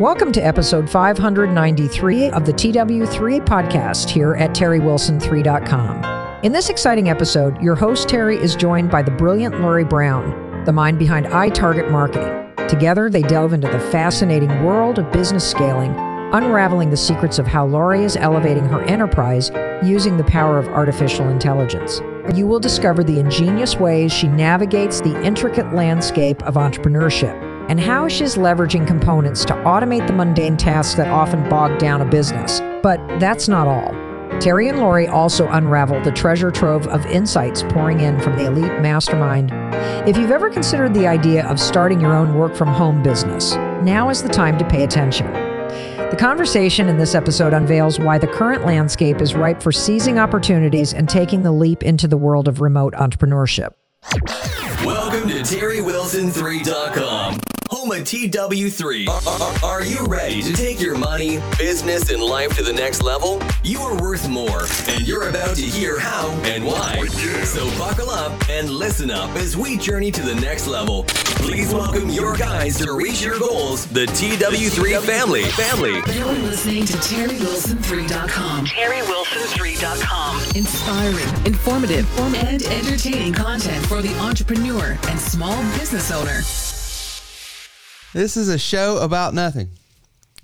Welcome to episode 593 of the TW3 podcast here at TerryWilson3.com. In this exciting episode, your host Terry is joined by the brilliant Laurie Brown, the mind behind iTarget Marketing. Together, they delve into the fascinating world of business scaling, unraveling the secrets of how Laurie is elevating her enterprise using the power of artificial intelligence. You will discover the ingenious ways she navigates the intricate landscape of entrepreneurship and how she's leveraging components to automate the mundane tasks that often bog down a business. But that's not all. Terry and Laurie also unravel the treasure trove of insights pouring in from the elite mastermind. If you've ever considered the idea of starting your own work from home business, now is the time to pay attention. The conversation in this episode unveils why the current landscape is ripe for seizing opportunities and taking the leap into the world of remote entrepreneurship. Welcome to TerryWilson3.com, home of TW3. Are, are, you ready to take your money, business, and life to the next level? You are worth more, and you're about to hear how and why. Oh, so buckle up and listen up as we journey to the next level. Please welcome your guys to reach your goals, the TW3 family. Family. You're listening to TerryWilson3.com. TerryWilson3.com. Inspiring, informative, and entertaining content for the entrepreneur and small business owner. This is a show about nothing.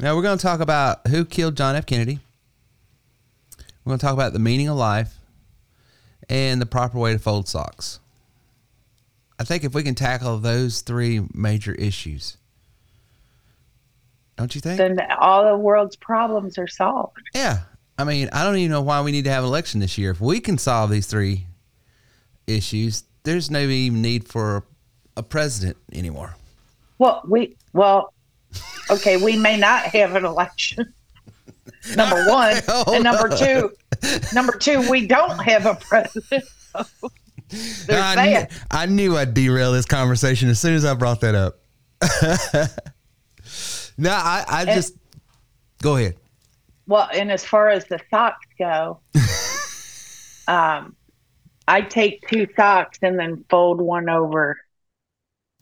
Now, we're going to talk about who killed John F. Kennedy. We're going to talk about the meaning of life and the proper way to fold socks. I think if we can tackle those three major issues, don't you think? Then all the world's problems are solved. Yeah. I mean, I don't even know why we need to have an election this year. If we can solve these three issues, there's no even need for a president anymore. Well, we well, okay, we may not have an election. number one, and number two, number two, we don't have a president. So I, knew, I knew I'd derail this conversation as soon as I brought that up. no, I, I and, just go ahead. Well, and as far as the socks go, um, I take two socks and then fold one over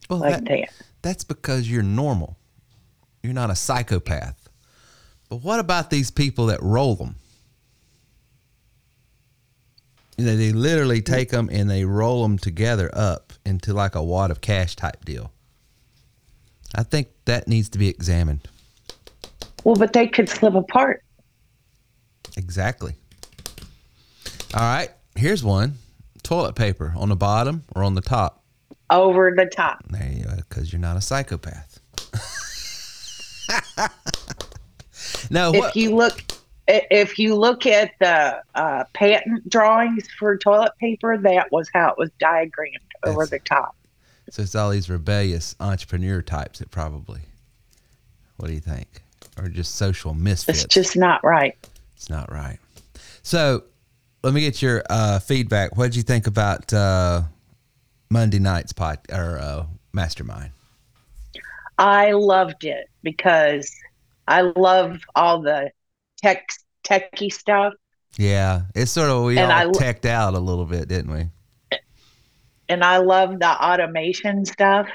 well, like that, that. That's because you're normal. You're not a psychopath. But what about these people that roll them? You know, they literally take them and they roll them together up into like a wad of cash type deal. I think that needs to be examined. Well, but they could slip apart. Exactly. All right, here's one toilet paper on the bottom or on the top? Over the top. There you go, because you're not a psychopath. no, if what? you look, if you look at the uh, patent drawings for toilet paper, that was how it was diagrammed over That's, the top. So it's all these rebellious entrepreneur types that probably. What do you think? Or just social misfits? It's just not right. It's not right. So let me get your uh, feedback. What did you think about uh, Monday night's pod or uh, mastermind? I loved it because I love all the tech techie stuff. Yeah, it's sort of we and all I, teched out a little bit, didn't we? And I love the automation stuff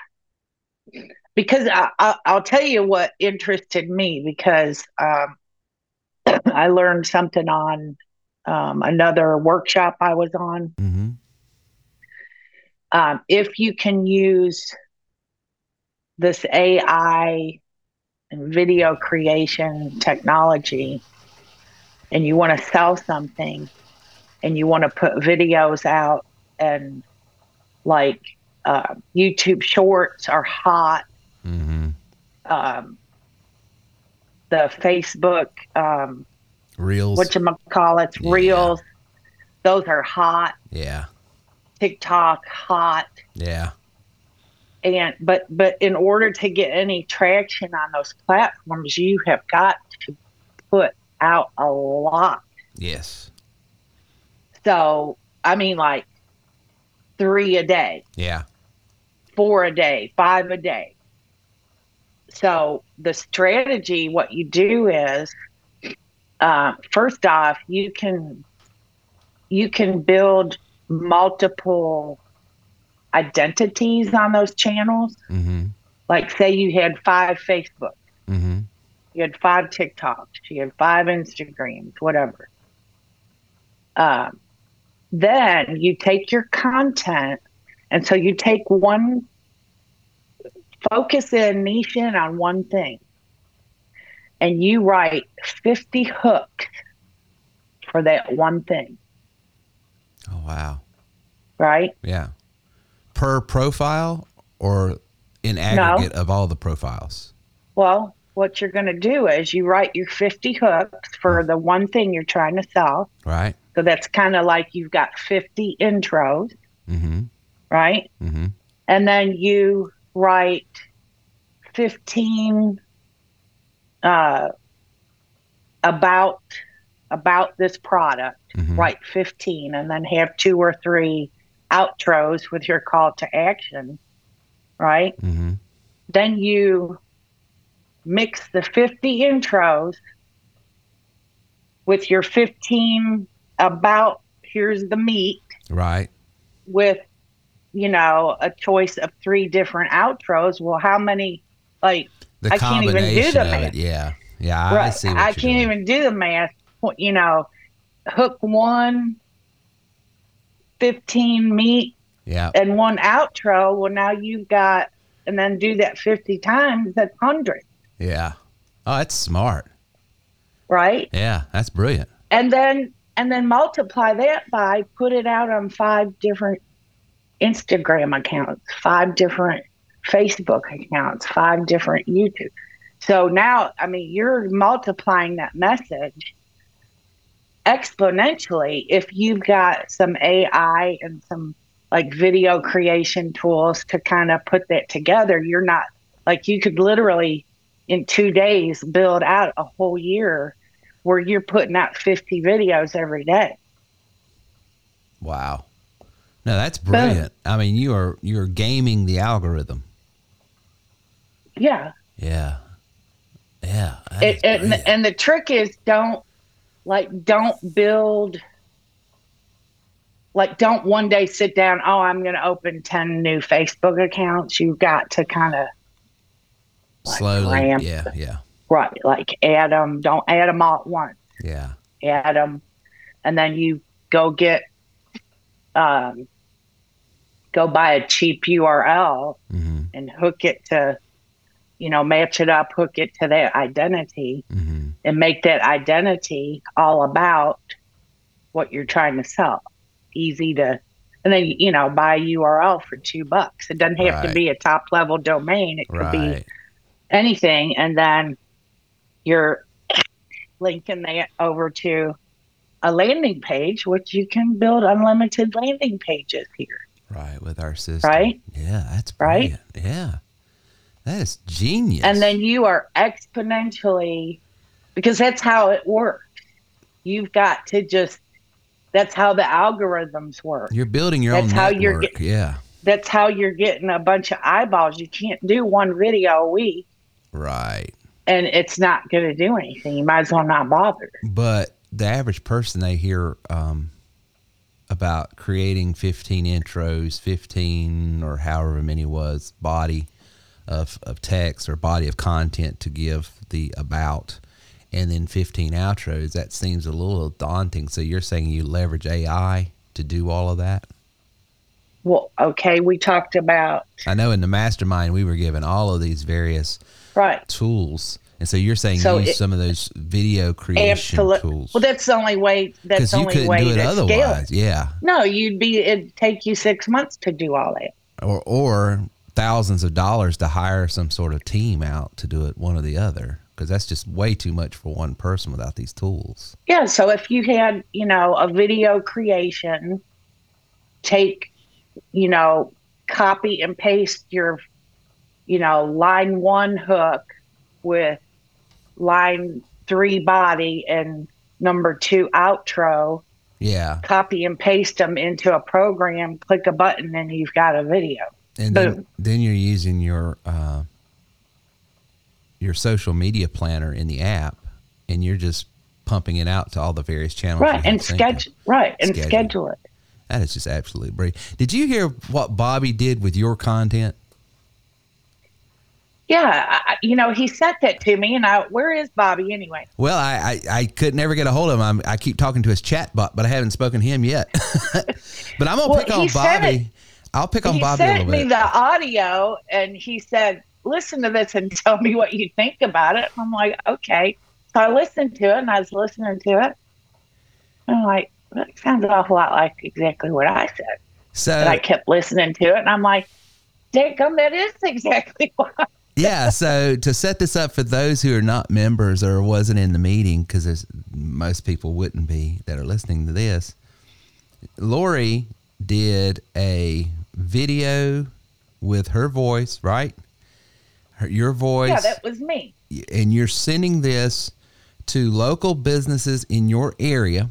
because I, will tell you what interested me because um, I learned something on um, another workshop I was on. Mm-hmm. Um, if you can use this AI and video creation technology and you want to sell something and you want to put videos out and like uh, YouTube shorts are hot. Mm-hmm. Um, the Facebook um, Reels. What you call it? Yeah. Reels. Those are hot. Yeah. TikTok hot. Yeah. And but but in order to get any traction on those platforms, you have got to put out a lot. Yes. So I mean like three a day. Yeah. Four a day, five a day. So the strategy, what you do is uh, first off, you can you can build multiple identities on those channels. Mm-hmm. Like, say you had five Facebook. Mm-hmm. you had five TikToks, you had five Instagrams, whatever. Um, then you take your content, and so you take one, focus in, niche in on one thing, and you write 50 hooks for that one thing, Oh wow. right? Yeah. Per profile or in aggregate of all the profiles? Well, what you're going to do is you write your 50 hooks for the one thing you're trying to sell. Right. So that's kind of like you've got 50 intros, Mm-hmm. right? Mm-hmm. And then you write 15 uh, about about this product. Mhm. Write 15 and then have two or three outros with your call to action, right? Mm-hmm. Then you mix the 50 intros with your 15 about here's the meat Right. with you know a choice of three different outros well how many like The I can't even do the math. it. Yeah. Yeah. I right i you're can't even do the math you know hook one 15 meat Yeah. and one outro well now you've got and then do that 50 times that's 100 Yeah. Oh, that's smart. right Yeah. That's brilliant. and then and then multiply that by put it out on five different Instagram accounts, five different Facebook accounts, five different YouTube. So now, I mean, you're multiplying that message exponentially if you've got some AI and some like video creation tools to kind of put that together. You're not like you could literally in two days build out a whole year where you're putting out 50 videos every day. Wow. No, that's brilliant. I mean, you are you're gaming the algorithm. Yeah. Yeah. Yeah. and, and the trick is don't like don't build like don't one day sit down oh i'm going to open 10 new facebook accounts you've got to kind of Slowly. ramp. Yeah. Yeah. right like add them don't add them all at once Yeah. add them and then you go get um go buy a cheap url Mm-hmm. and hook it to you know match it up hook it to that identity Mm-hmm. and make that identity all about what you're trying to sell. Easy to, and then you know buy a URL for two bucks. It doesn't have Right. to be a top level domain. It could be anything, and then you're linking that over to a landing page, which you can build unlimited landing pages here. Right. With our system. Right? Yeah. That's Right? Yeah. That is genius. And then you are exponentially, because that's how it works. You've got to just, that's how the algorithms work. you're building your That's own how you're network. get- yeah. That's how you're getting a bunch of eyeballs. You can't do one video a week Right. and it's not going to do anything. You might as well not bother. But the average person they hear um, about creating 15 intros, 15 or however many was body of, of text or body of content to give the about, and then 15 outros. That seems a little daunting. So you're saying you leverage AI to do all of that? Well, okay, we talked about, I know in the mastermind we were given all of these various right. tools. And so you're saying So use it- some of those video creation Absolutely. tools. Well, that's the only way. That's the only way do it to scale it. Yeah. No, you'd be. It'd take you six months to do all that. or or thousands of dollars to hire some sort of team out to do it one or the other because that's just way too much for one person without these tools Yeah. So if you had, you know, a video creation, take, you know, copy and paste your, you know, line one hook with line three body and number two outro, yeah copy and paste them into a program, click a button, and you've got a video. And then, Boom. then you're using your uh, your social media planner in the app and you're just pumping it out to all the various channels Right. And schedule, right. And Schedule. schedule it. that is just absolutely brilliant did you hear what bobby did with your content Yeah, I, you know, he sent that to me, and I, where is Bobby anyway? Well, I, I, I could never get a hold of him. I'm, I keep talking to his chat bot, but I haven't spoken to him yet. but I'm gonna Well, pick on Bobby. I'll pick on he Bobby a sent me the audio, and he said, "Listen to this and tell me what you think about it." I'm like, "Okay." So I listened to it, and I was listening to it. I'm like, "That sounds an awful lot like exactly what I said." so I kept listening to it, and I'm like, "Dadgum, that is exactly what." I yeah, so to set this up for those who are not members or wasn't in the meeting, because most people wouldn't be that are listening to this. Laurie did a video with her voice, right? Her, your voice. Yeah, that was me. and you're sending this to local businesses in your area.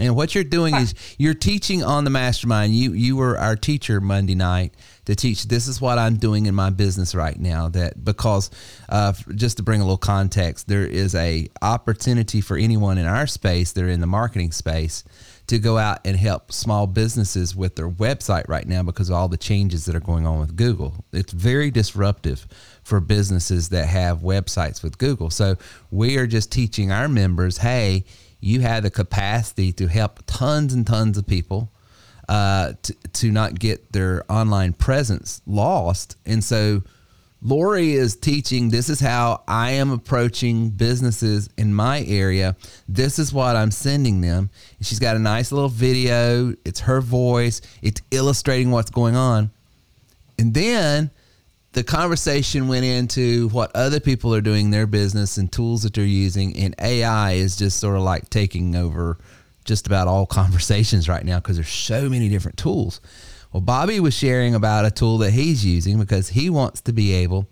And what you're doing is you're teaching on the mastermind. You you were our teacher Monday night to teach. This is what I'm doing in my business right now. That because uh, just to bring a little context, there is a opportunity for anyone in our space. They're in the marketing space to go out and help small businesses with their website right now because of all the changes that are going on with Google. It's very disruptive for businesses that have websites with Google. So we are just teaching our members, hey, you have the capacity to help tons and tons of people uh, to, to not get their online presence lost. And so Laurie is teaching this is how I am approaching businesses in my area. This is what I'm sending them. She's got a nice little video. It's her voice, it's illustrating what's going on. And then the conversation went into what other people are doing in their business and tools that they're using. And AI is just sort of like taking over just about all conversations right now because there's so many different tools. Well, Bobby was sharing about a tool that he's using because he wants to be able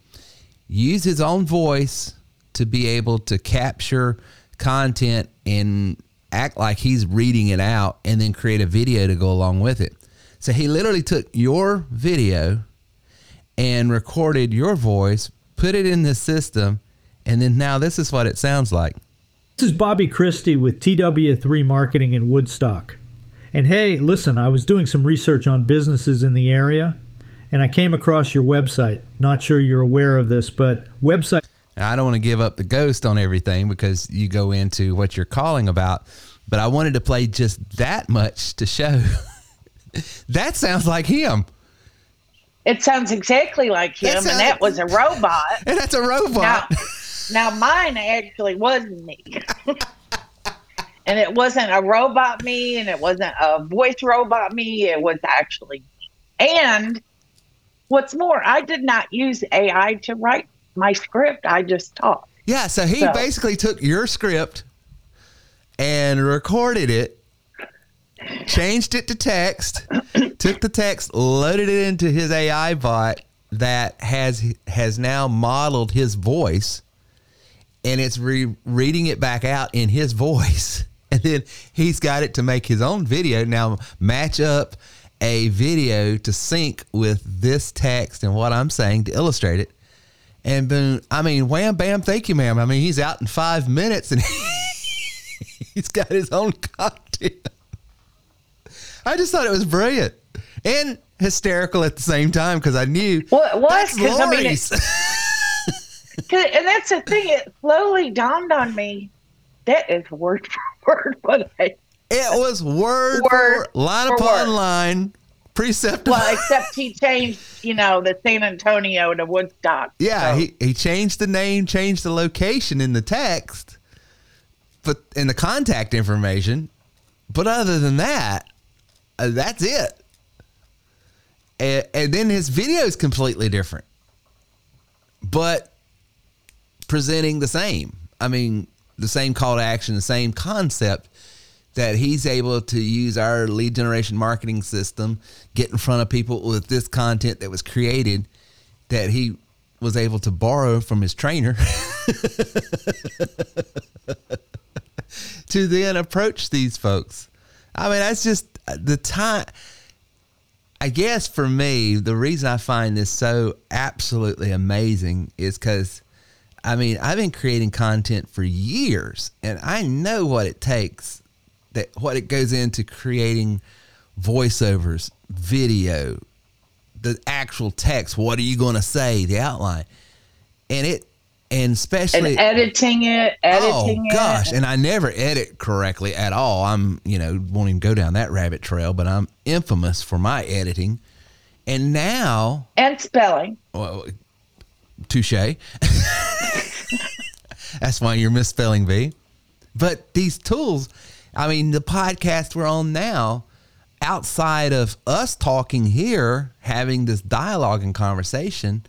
use his own voice to be able to capture content and act like he's reading it out and then create a video to go along with it. So he literally took your video and recorded your voice, put it in the system, and then now this is what it sounds like. This is Bobby Christie with TW3 Marketing in Woodstock. And hey, listen, I was doing some research on businesses in the area and I came across your website. Not sure you're aware of this, but website Now, I don't want to give up the ghost on everything because you go into what you're calling about, but I wanted to play just that much to show that sounds like him. It sounds exactly like him, That and that was a robot. And that's a robot. Now, now mine actually wasn't me. and it wasn't a robot me and it wasn't a voice robot me. It was actually me. And what's more, I did not use AI to write my script. I just talked. Yeah, so he So- basically took your script and recorded it, changed it to text, took the text, loaded it into his AI bot that has has now modeled his voice, and it's re- reading it back out in his voice, and then he's got it to make his own video now match up a video to sync with this text and what I'm saying to illustrate it. And boom, I mean, wham, bam, thank you, ma'am. I mean, he's out in five minutes and he's got his own content. I just thought it was brilliant and hysterical at the same time because I knew Well, it was, that's 'cause, I mean, it- And that's the thing. It slowly dawned on me that is word word what I it was word, Word for line for upon word. line, precept. Well, except he changed, you know, the San Antonio to Woodstock. Yeah, So- he, he changed the name, changed the location in the text, but in the contact information. But other than that, uh, that's it. And, and then his video is completely different, but presenting the same. I mean, the same call to action, the same concept that he's able to use our lead generation marketing system, get in front of people with this content that was created that he was able to borrow from his trainer to then approach these folks. I mean, that's just the time. I guess for me, the reason I find this so absolutely amazing is because, I mean, I've been creating content for years and I know what it takes, that what it goes into creating voiceovers, video, the actual text. What are you going to say? The outline. and it and especially and editing it, editing oh gosh, it. and I never edit correctly at all. I'm you know won't even go down that rabbit trail, but I'm infamous for my editing. And now, and spelling. well, touche. That's why you're misspelling V. But these tools, I mean, the podcast we're on now, outside of us talking here, having this dialogue and conversation,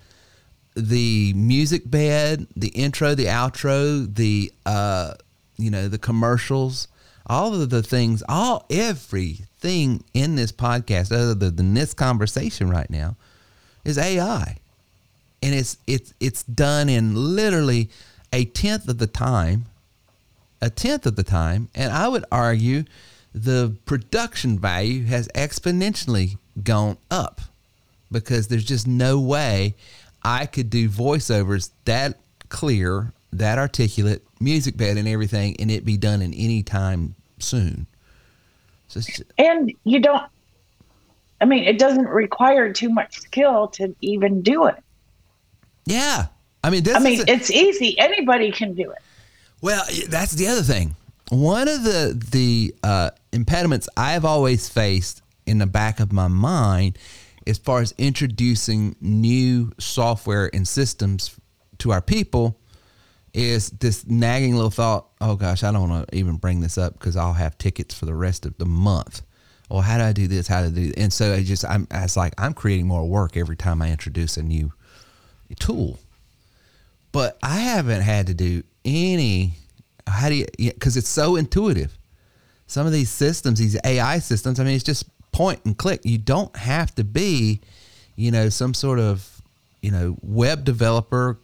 the music bed, the intro, the outro, the uh, you know, the commercials, all of the things, all everything in this podcast, other than this conversation right now, is AI, and it's it's it's done in literally a tenth of the time, a tenth of the time, and I would argue the production value has exponentially gone up because there's just no way I could do voiceovers that clear, that articulate, music bed and everything, and it be done in any time soon. So it's, And you don't I mean, it doesn't require too much skill to even do it. yeah, I mean, this I mean, a- it's easy. Anybody can do it. Well, that's the other thing. One of the the uh, impediments I've always faced in the back of my mind, as far as introducing new software and systems to our people, is this nagging little thought. Oh gosh, I don't want to even bring this up because I'll have tickets for the rest of the month. Well, how do I do this? How do I do? And so I just I'm I was like I'm creating more work every time I introduce a new tool but I haven't had to do any. How do you? Because it's so intuitive. Some of these systems, these AI systems, I mean, it's just point and click. You don't have to be, you know, some sort of, you know, web developer,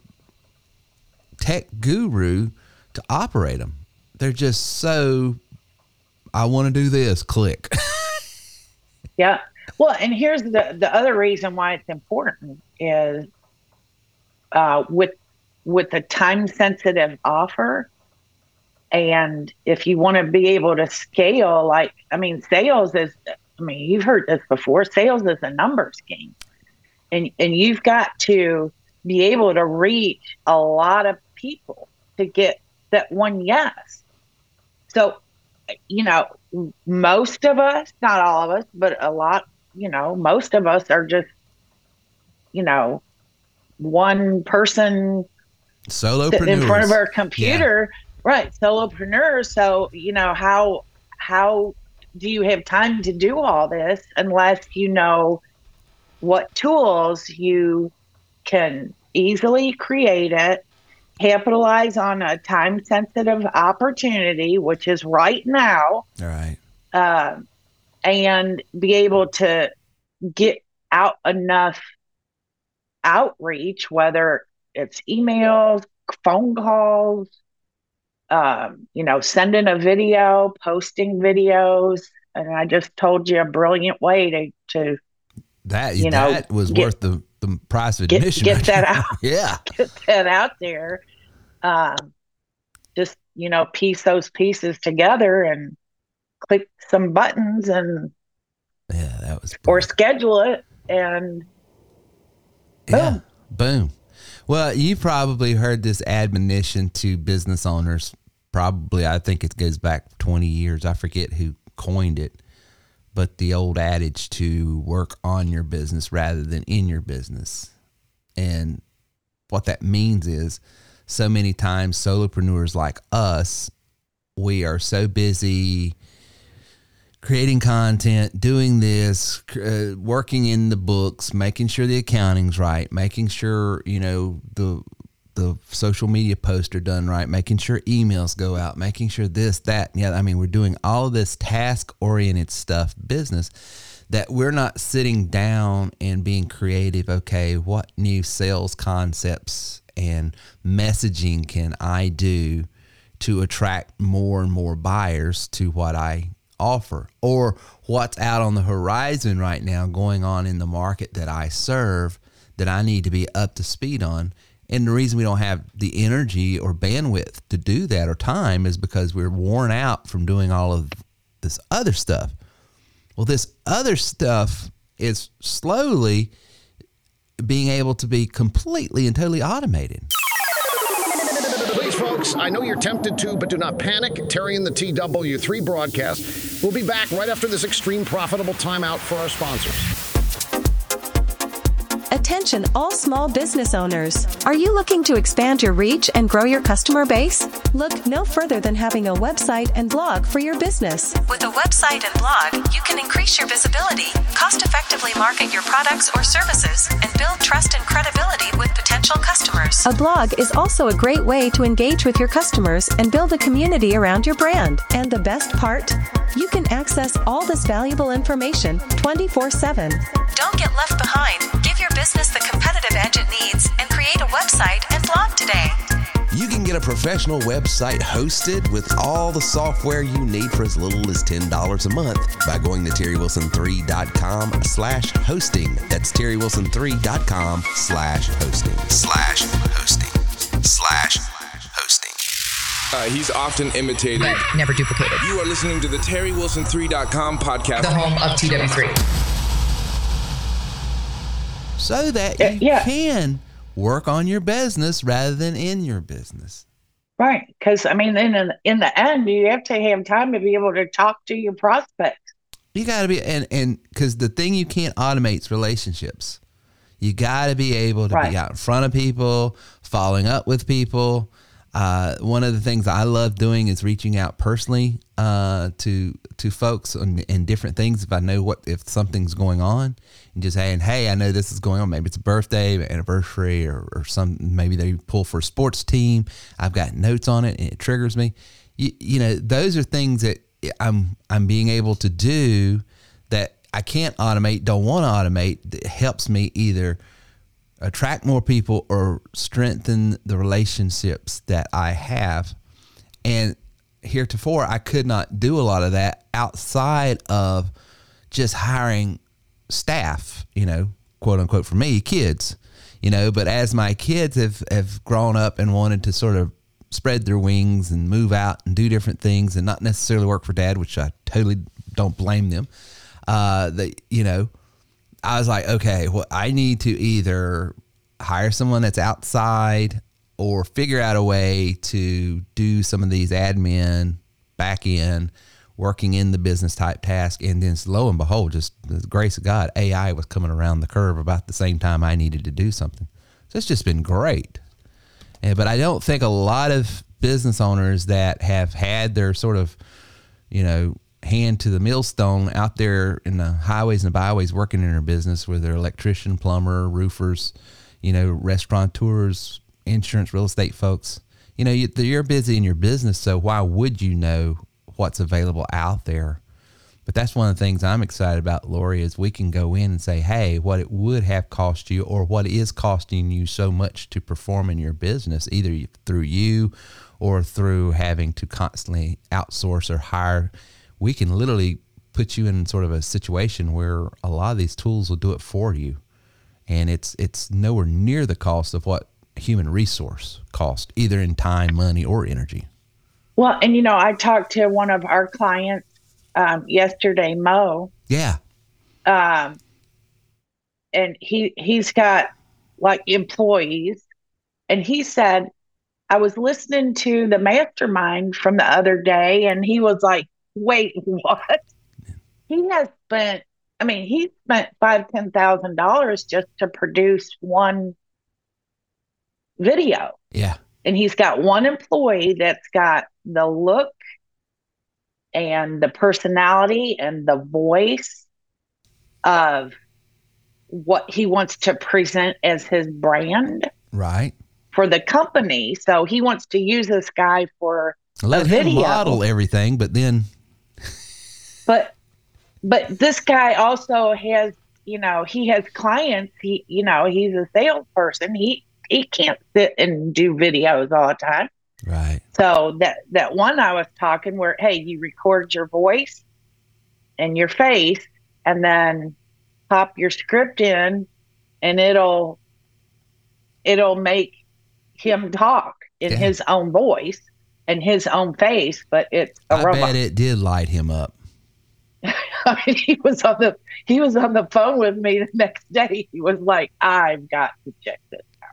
tech guru to operate them. They're just so. I want to do this. Click. Yeah. Well, and here's the the other reason why it's important is uh, with with a time sensitive offer, and if you want to be able to scale, like I mean, sales is. I mean, you've heard this before. Sales is a numbers game, and and you've got to be able to reach a lot of people to get that one yes. So, you know, most of us, not all of us, but a lot, you know, most of us are just, you know, one person Solopreneurs. in front of our computer, right? solopreneur So, you know, how how do you have time to do all this unless you know what tools you can easily create it, capitalize on a time sensitive opportunity, which is right now, All right. um, and be able to get out enough outreach, whether it's emails, phone calls, um, you know, sending a video, posting videos. And I just told you a brilliant way to, to That You know, that was get- worth the, the price of admission. get right that out. Yeah. get that out there. Um, just you know, piece those pieces together and click some buttons and Yeah, that was or schedule it and Yeah. Boom. Well, you probably heard this admonition to business owners. Probably, I think it goes back 20 years. I forget who coined it, but the old adage to work on your business rather than in your business. And what that means is so many times solopreneurs like us, we are so busy creating content, doing this, uh, working in the books, making sure the accounting's right, making sure you know the the social media posts are done right, making sure emails go out, making sure this, that, yeah. I mean, we're doing all this task oriented stuff, business that we're not sitting down and being creative. Okay, what new sales concepts and messaging can I do to attract more and more buyers to what I offer or what's out on the horizon right now going on in the market that I serve that I need to be up to speed on. And the reason we don't have the energy or bandwidth to do that or time is because we're worn out from doing all of this other stuff. Well, this other stuff is slowly being able to be completely and totally automated. Please, folks, I know you're tempted to, but do not panic. Terry and the TW3 broadcast We'll be back right after this extreme profitable timeout for our sponsors. Attention, all small business owners. Are you looking to expand your reach and grow your customer base? Look no further than having a website and blog for your business. With a website and blog, you can increase your visibility, cost effectively market your products or services, and build trust and credibility with potential customers. A blog is also a great way to engage with your customers and build a community around your brand. And the best part? You can access all this valuable information 24 7. Don't get left behind. Give your business the competitive edge it needs and create a website and blog today. You can get a professional website hosted with all the software you need for as little as $10 a month by going to terrywilson3.com slash hosting. That's terrywilson3.com slash hosting. Slash hosting. Slash hosting. Uh, he's often imitated. But never duplicated. You are listening to the TerryWilson3.com podcast. The home of TW3. So that you yeah. can work on your business rather than in your business. Right. Because, I mean, in, the- in the end, you have to have time to be able to talk to your prospects. You got to be, and and because the thing you can't automate is relationships. You got to be able to Right. be out in front of people, following up with people. Uh, one of the things I love doing is reaching out personally uh, to to folks and, and different things. If I know what if something's going on, and just saying, "Hey, I know this is going on. Maybe it's a birthday, anniversary, or, or some. Maybe they pull for a sports team. I've got notes on it, and it triggers me. You, you know, those are things that I'm I'm being able to do that I can't automate, don't want to automate. That helps me either attract more people or strengthen the relationships that I have. And heretofore, I could not do a lot of that outside of just hiring staff, you know, quote unquote, for me, kids, you know. But as my kids have, have grown up and wanted to sort of spread their wings and move out and do different things and not necessarily work for dad, which I totally don't blame them, uh, that, you know, I was like, okay, well, I need to either hire someone that's outside or figure out a way to do some of these admin back in working in the business type task. And then lo and behold, just the grace of God, AI was coming around the curve about the same time I needed to do something. So it's just been great. Yeah, but I don't think a lot of business owners that have had their sort of, you know, hand to the millstone out there in the highways and the byways working in their business, where they're electrician, plumber, roofers, you know, restaurateurs, insurance, real estate folks. You know, you, you're busy in your business, so why would you know what's available out there? But that's one of the things I'm excited about, Laurie, is we can go in and say, hey, what it would have cost you or what is costing you so much to perform in your business, either through you or through having to constantly outsource or hire. We can literally put you in sort of a situation where a lot of these tools will do it for you. And it's it's nowhere near the cost of what human resource cost, either in time, money, or energy. Well, and you know, I talked to one of our clients um, yesterday, Mo, Yeah. um, and he he's got like employees, and he said, I was listening to the mastermind from the other day, and he was like, "Wait, what?" He has spent. I mean, he spent five ten thousand dollars just to produce one video. Yeah. and he's got one employee that's got the look and the personality and the voice of what he wants to present as his brand Right. for the company. So he wants to use this guy for Let a him video. model everything, but then but but this guy also has you know he has clients. He you know he's a salesperson. He he can't sit and do videos all the time. Right. So that that one i was talking where hey you record your voice and your face and then pop your script in and it'll it'll make him talk in Yeah. his own voice and his own face but it's a I robot. bet it did light him up. I mean, he was on the he was on the phone with me the next day. He was like, "I've got to check this out."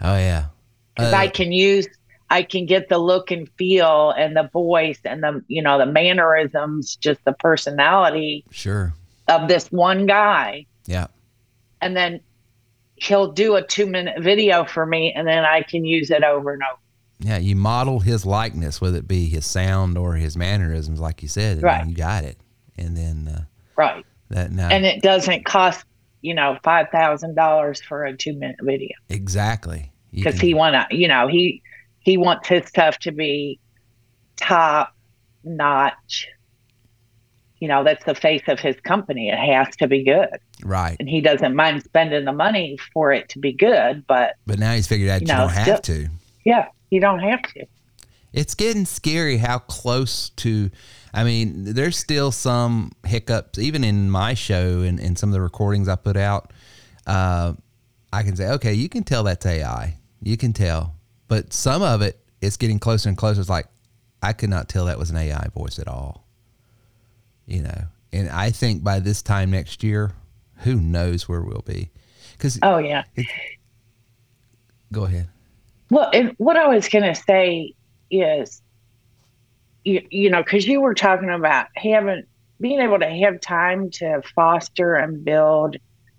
Oh yeah. because Uh, I can use I can get the look and feel and the voice and the you know the mannerisms, just the personality Sure. of this one guy, Yeah. and then he'll do a two minute video for me, and then I can use it over and over. Yeah. You model his likeness, whether it be his sound or his mannerisms, like you said, Right. you got it. And then uh, Right. that now And it doesn't cost you know five thousand dollars for a two minute video exactly because he want to you know he he wants his stuff to be top notch. You know that's the face of his company. It has to be good, right. and he doesn't mind spending the money for it to be good. But But now he's figured out You you, know, don't have still- to. yeah, you don't have to. It's getting scary how close to. I mean, there's still some hiccups, even in my show and, and some of the recordings I put out. Uh, I can say, okay, you can tell that's AI. You can tell. But some of it, it's getting closer and closer. It's like, I could not tell that was an AI voice at all. You know, and I think by this time next year, who knows where we'll be? Because, Oh yeah. go ahead. Well, and what I was going to say is, you, you know, because you were talking about having, being able to have time to foster and build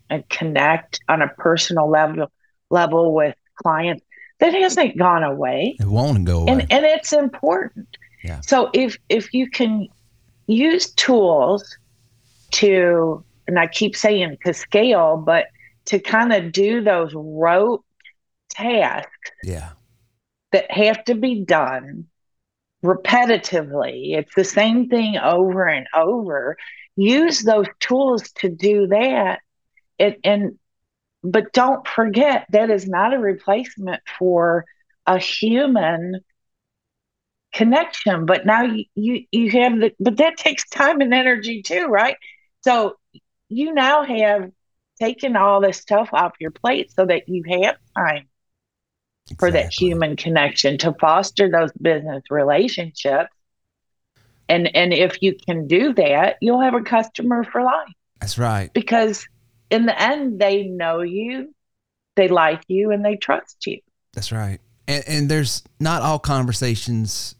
and connect on a personal level level with clients that hasn't gone away It won't go away. and and it's important Yeah. so if if you can use tools to and i keep saying to scale but to kind of do those rote tasks yeah. that have to be done repetitively. It's the same thing over and over. Use those tools to do that. And, and but don't forget that is not a replacement for a human connection but now you you, you have the but that takes time and energy too right? So you now have taken all this stuff off your plate so that you have time for that human connection to foster those business relationships and and if you can do that you'll have a customer for life That's right. because in the end they know you they like you and they trust you That's right. And, and there's not all conversations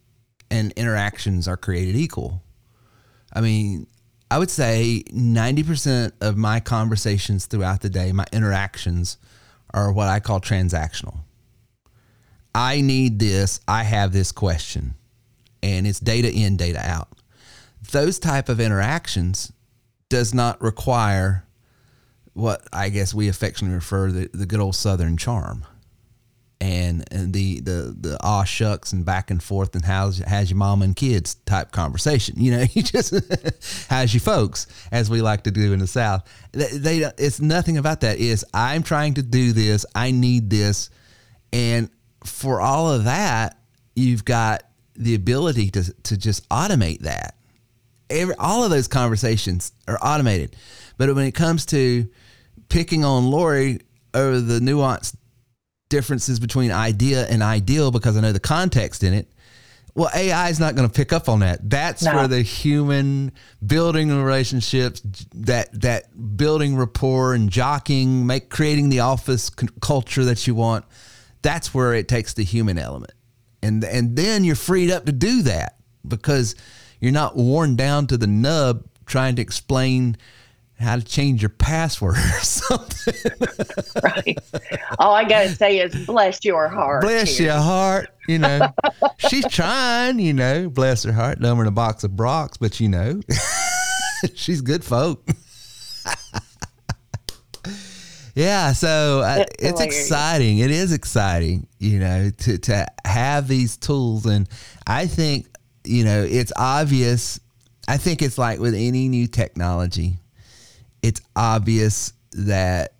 and interactions are created equal. I mean, I would say 90% of my conversations throughout the day, my interactions, are what I call transactional. I need this, I have this question, and it's data in, data out. Those type of interactions does not require what I guess we affectionately refer the, the good old Southern charm and, and the, the, the aw shucks and back and forth and how's, how's your mom and kids type conversation. You know, you just, how's your folks, as we like to do in the South. They, they, it's nothing about that. Is I'm trying to do this. I need this. And for all of that, you've got the ability to, to just automate that every, all of those conversations are automated. But when it comes to picking on Laurie over the nuanced differences between idea and ideal, because I know the context in it, well, AI is not going to pick up on that. That's No. where the human building relationships, that that building rapport and jockeying, make creating the office c- culture that you want. That's where it takes the human element, and and then you're freed up to do that because you're not worn down to the nub trying to explain how to change your password or something. right all i gotta say is bless your heart Bless here. your heart. You know, she's trying, you know, bless her heart. Than a box of Brock's, but you know, she's good folk. yeah. So uh, it's exciting. It is exciting, you know, to, to have these tools. And I think, you know, it's obvious. I think it's like with any new technology, it's obvious that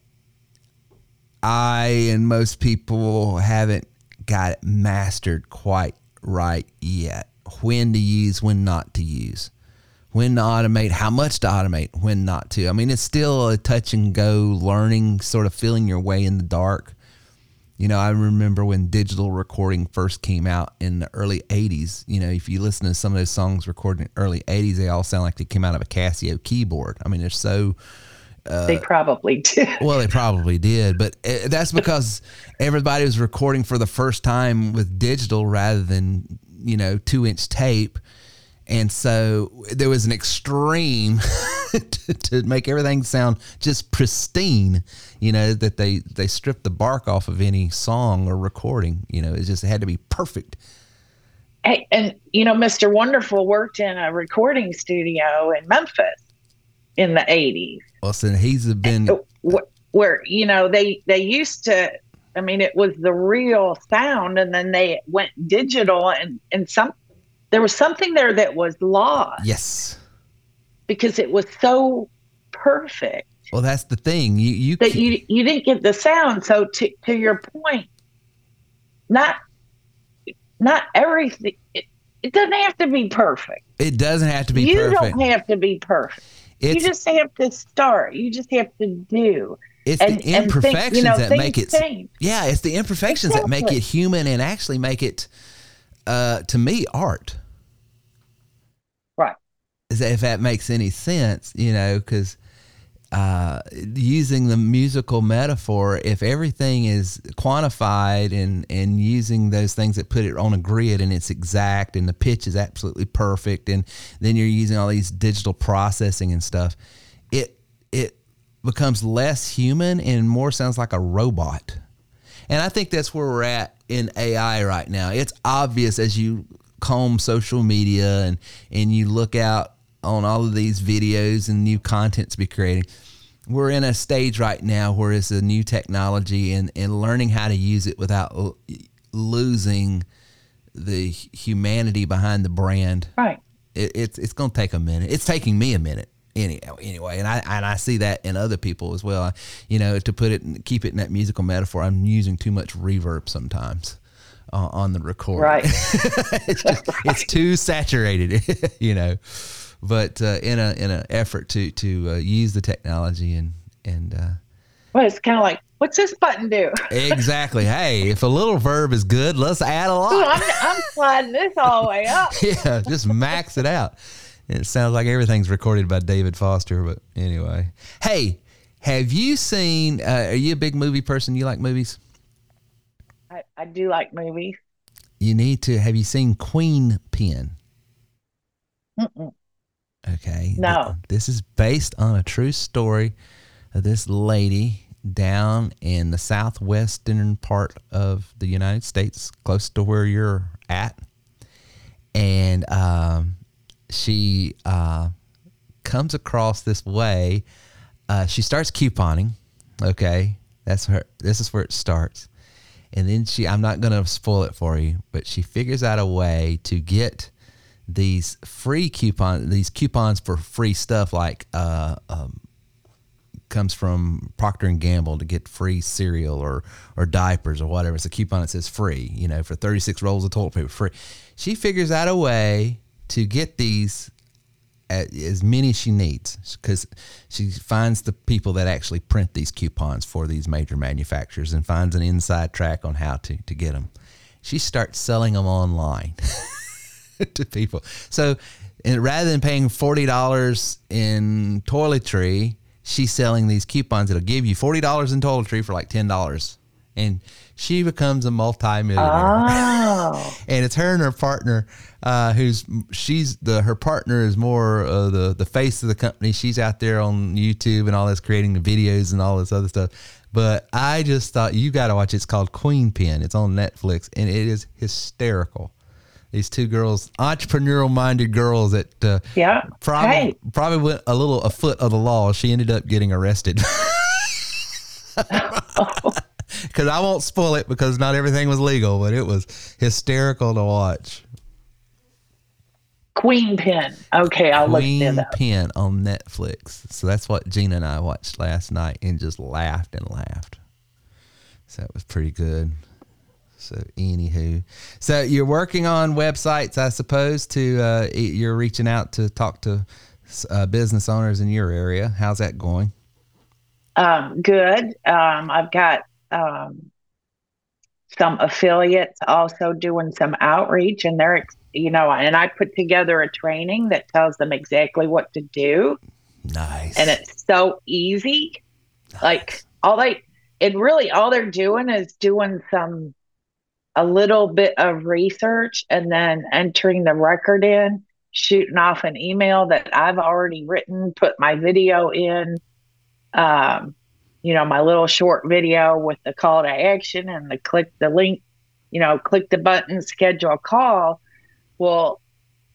I and most people haven't got it mastered quite right yet. When to use, when not to use, when to automate, how much to automate, when not to. I mean, it's still a touch and go learning, sort of feeling your way in the dark. You know, I remember when digital recording first came out in the early 80s. You know, if you listen to some of those songs recorded in the early 80s, they all sound like they came out of a Casio keyboard. I mean, they're so they probably did. Well, they probably did, but uh, that's because everybody was recording for the first time with digital rather than you know two inch tape, and so there was an extreme to, to make everything sound just pristine. You know that they they stripped the bark off of any song or recording. You know, it just had to be perfect. Hey, and you know, Mr. Wonderful worked in a recording studio in Memphis in the '80s. Well, so he's been wh- where you know they they used to i mean it was the real sound and then they went digital and and some there was something there that was lost yes. because it was so perfect Well, that's the thing. You you that you you didn't get the sound so to to your point not not everything it, it doesn't have to be perfect it doesn't have to be perfect. you perfect. don't have to be perfect you just have to start you just have to do It's and- the and think, you imperfections know, that make it. change. Yeah, it's the imperfections that make it human and actually make it, uh, to me, art. If that makes any sense, you know, because uh, using the musical metaphor, if everything is quantified and and using those things that put it on a grid and it's exact and the pitch is absolutely perfect, and then you're using all these digital processing and stuff, it it becomes less human and more sounds like a robot. And I think that's where we're at in AI right now. It's obvious as you comb social media and and you look out on all of these videos and new content to be creating. We're in a stage right now where it's a new technology and, and learning how to use it without l- losing the humanity behind the brand. Right. It, it's it's going to take a minute. It's taking me a minute any, anyway, and I and I see that in other people as well. You know, to put it and keep it in that musical metaphor, I'm using too much reverb sometimes uh, on the record. Right. it's, just, it's too saturated, you know. But uh, in a in an effort to to uh, use the technology and and uh, Well, it's kind of like, what's this button do? exactly, hey, if a little verb is good, let's add a Ooh, lot. I'm, I'm sliding this all the way up. yeah, just max it out. It sounds like everything's recorded by David Foster, but anyway. Hey, have you seen? Uh, are you a big movie person? You like movies? I, I do like movies. You need to. Have you seen Queen Pen? Mm-mm. Okay. No. This is based on a true story of this lady down in the southwestern part of the United States, close to where you're at. And um, she uh, comes across this way. Uh, she starts couponing. Okay. That's her. This is where it starts. And then she, I'm not going to spoil it for you, but she figures out a way to get these free coupons, these coupons for free stuff like uh, um, comes from Procter and Gamble to get free cereal or or diapers or whatever. It's a coupon that says free, you know, for 36 rolls of toilet paper free. She figures out a way to get these as many as she needs because she finds the people that actually print these coupons for these major manufacturers and finds an inside track on how to to get them. She starts selling them online to people. So and rather than paying forty dollars in toiletry, she's selling these coupons that'll give you forty dollars in toiletry for like ten dollars, and she becomes a multi-millionaire. Oh. and it's her and her partner, uh, who's she's the her partner is more uh, the the face of the company. She's out there on YouTube and all this, creating the videos and all this other stuff. But I just thought you got to watch. It's called Queen Pen. It's on Netflix, and it is hysterical. These two girls, entrepreneurial minded girls that uh, Yeah. probably Hey. probably went a little a foot of the law. She ended up getting arrested. Because I won't spoil it because not everything was legal, but it was hysterical to watch. Queen Pen. Okay, I'll Queen look it up. Queen Pen on Netflix. So that's what Gina and I watched last night and just laughed and laughed. So that was pretty good. So anywho, so you're working on websites, I suppose. To uh, you're reaching out to talk to uh, business owners in your area. How's that going? Um, good. Um, I've got um, some affiliates also doing some outreach, and they're, you know, and I put together a training that tells them exactly what to do Nice. And it's so easy. Like all they, and really, all they're doing is doing some, a little bit of research and then entering the record in, shooting off an email that I've already written, put my video in, um, you know, my little short video with the call to action and the click the link, you know, click the button, schedule a call. Well,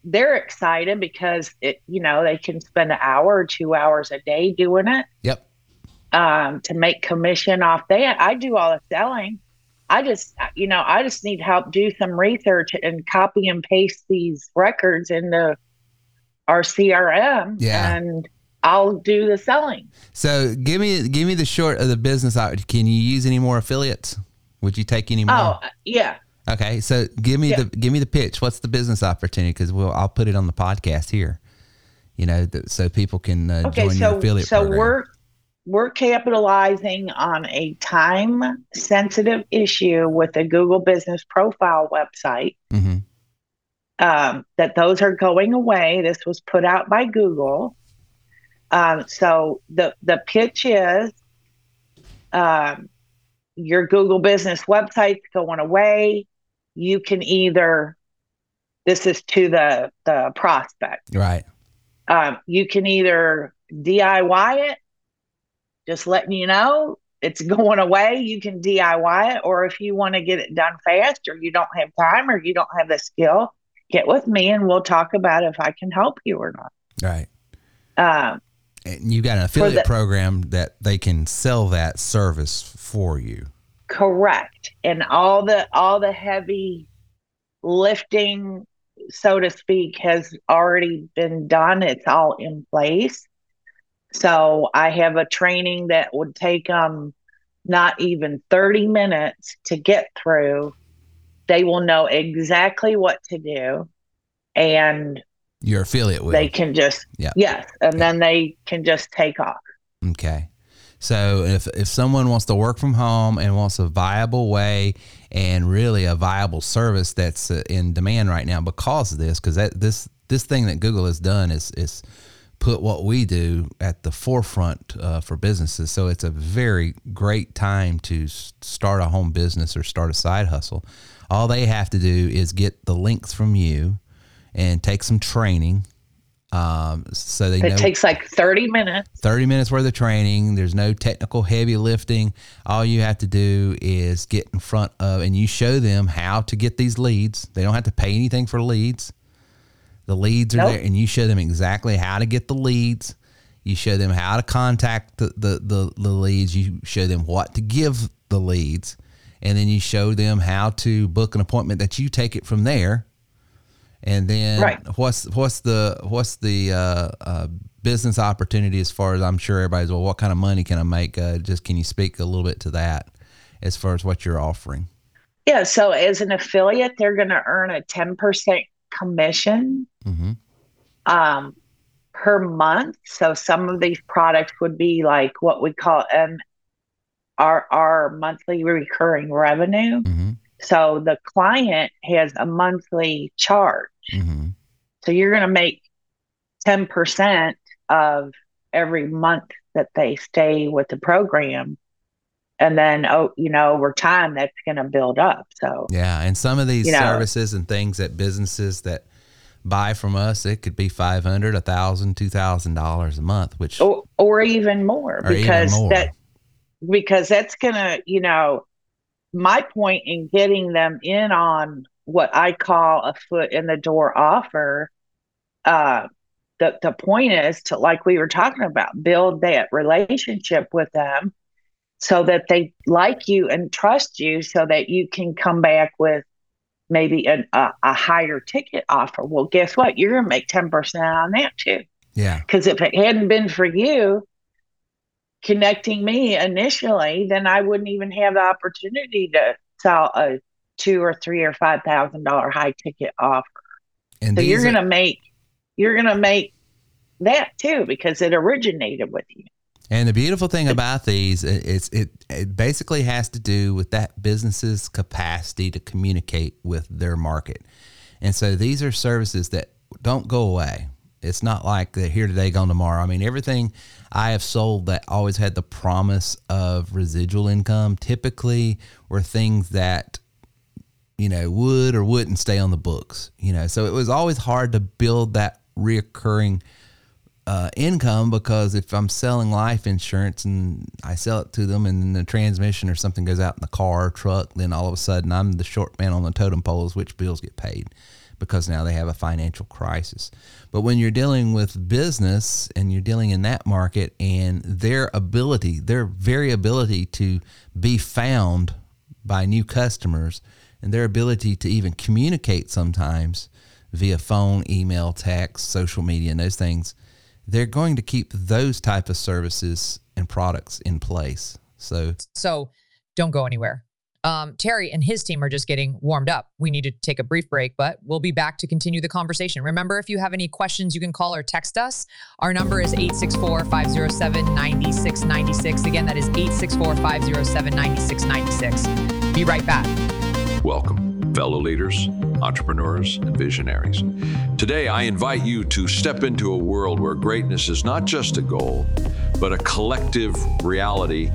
they're excited because it, you know, they can spend an hour or two hours a day doing it. Yep. Um, to make commission off that. I do all the selling. I just, you know, I just need help do some research and copy and paste these records into our CRM. Yeah. And I'll do the selling. So give me give me the short of the business. Can you use any more affiliates? Would you take any more? Oh, yeah. Okay, so give me Yeah. the give me the pitch. What's the business opportunity? Because we'll I'll put it on the podcast here. You know, th- so people can uh, Okay, join your affiliate so program. we're we're capitalizing on a time sensitive issue with the Google Business Profile website. Mm-hmm. Um, that those are going away. This was put out by Google. Um, so the the pitch is, um, your Google Business website's going away. You can either this is to the the prospect right. um, you can either DIY it, just letting you know it's going away. You can DIY it, or if you want to get it done fast, or you don't have time, or you don't have the skill, get with me and we'll talk about if I can help you or not. Right. Um, And you got an affiliate the- program that they can sell that service for you. correct, and all the all the heavy lifting, so to speak, has already been done. It's all in place. So I have a training that would take them not even 30 minutes to get through. They will know exactly what to do and Your affiliate will. they can just, Yeah. yes, and then they can just take off. Okay. So if if someone wants to work from home and wants a viable way and really a viable service that's uh, in demand right now because of this, because that this this thing that Google has done is is put what we do at the forefront uh, for businesses. So it's a very great time to start a home business or start a side hustle. All they have to do is get the links from you and take some training. Um, so they It know takes like 30 minutes. 30 minutes worth of training. There's no technical heavy lifting. All you have to do is get in front of and you show them how to get these leads. They don't have to pay anything for leads. The leads are Nope. there and you show them exactly how to get the leads. You show them how to contact the, the, the, the leads. You show them what to give the leads. And then you show them how to book an appointment that you take it from there. And then Right. what's what's the what's the uh, uh, business opportunity as far as I'm sure everybody's well, what kind of money can I make? Uh, just can you speak a little bit to that as far as what you're offering? Yeah. So as an affiliate, they're going to earn a 10% commission Mm-hmm. um, per month. So some of these products would be like what we call an our our monthly recurring revenue. Mm-hmm. So the client has a monthly charge. Mm-hmm. So you're going to make 10% of every month that they stay with the program. And then, oh, you know, over time, that's going to build up. So, Yeah, and some of these You know- services and things that businesses that buy from us, it could be five hundred, a thousand, two thousand dollars a month, which or, or even more Or even because more. that, because that's going to, you know, my point in getting them in on what I call a foot in the door offer, uh, the, the point is to, like we were talking about, build that relationship with them so that they like you and trust you so that you can come back with maybe an, a, a higher ticket offer. Well, guess what? You're going to make 10% on that too. yeah, Because if it hadn't been for you connecting me initially, then I wouldn't even have the opportunity to sell a two or three or five thousand dollar high ticket offer. and So you're are- gonna make you're gonna make that too because it originated with you. And the beautiful thing about these, it's it, it basically has to do with that business's capacity to communicate with their market. And so these are services that don't go away. It's not like they're here today, gone tomorrow. I mean, everything I have sold that always had the promise of residual income typically were things that you know would or wouldn't stay on the books. You know, so it was always hard to build that reoccurring uh, income because if I'm selling life insurance and I sell it to them and then the transmission or something goes out in the car or truck, then all of a sudden I'm the short man on the totem poles, which bills get paid because now they have a financial crisis. But when you're dealing with business and you're dealing in that market and their ability, their variability to be found by new customers and their ability to even communicate sometimes via phone, email, text, social media, and those things, they're going to keep those type of services and products in place. So, So don't go anywhere. Um, Terry and his team are just getting warmed up. We need to take a brief break, but we'll be back to continue the conversation. Remember, if you have any questions, you can call or text us. Our number is 864 507 9696. Again, that is 864 507 9696. Be right back. Welcome, fellow leaders, entrepreneurs, and visionaries. Today, I invite you to step into a world where greatness is not just a goal, but a collective reality.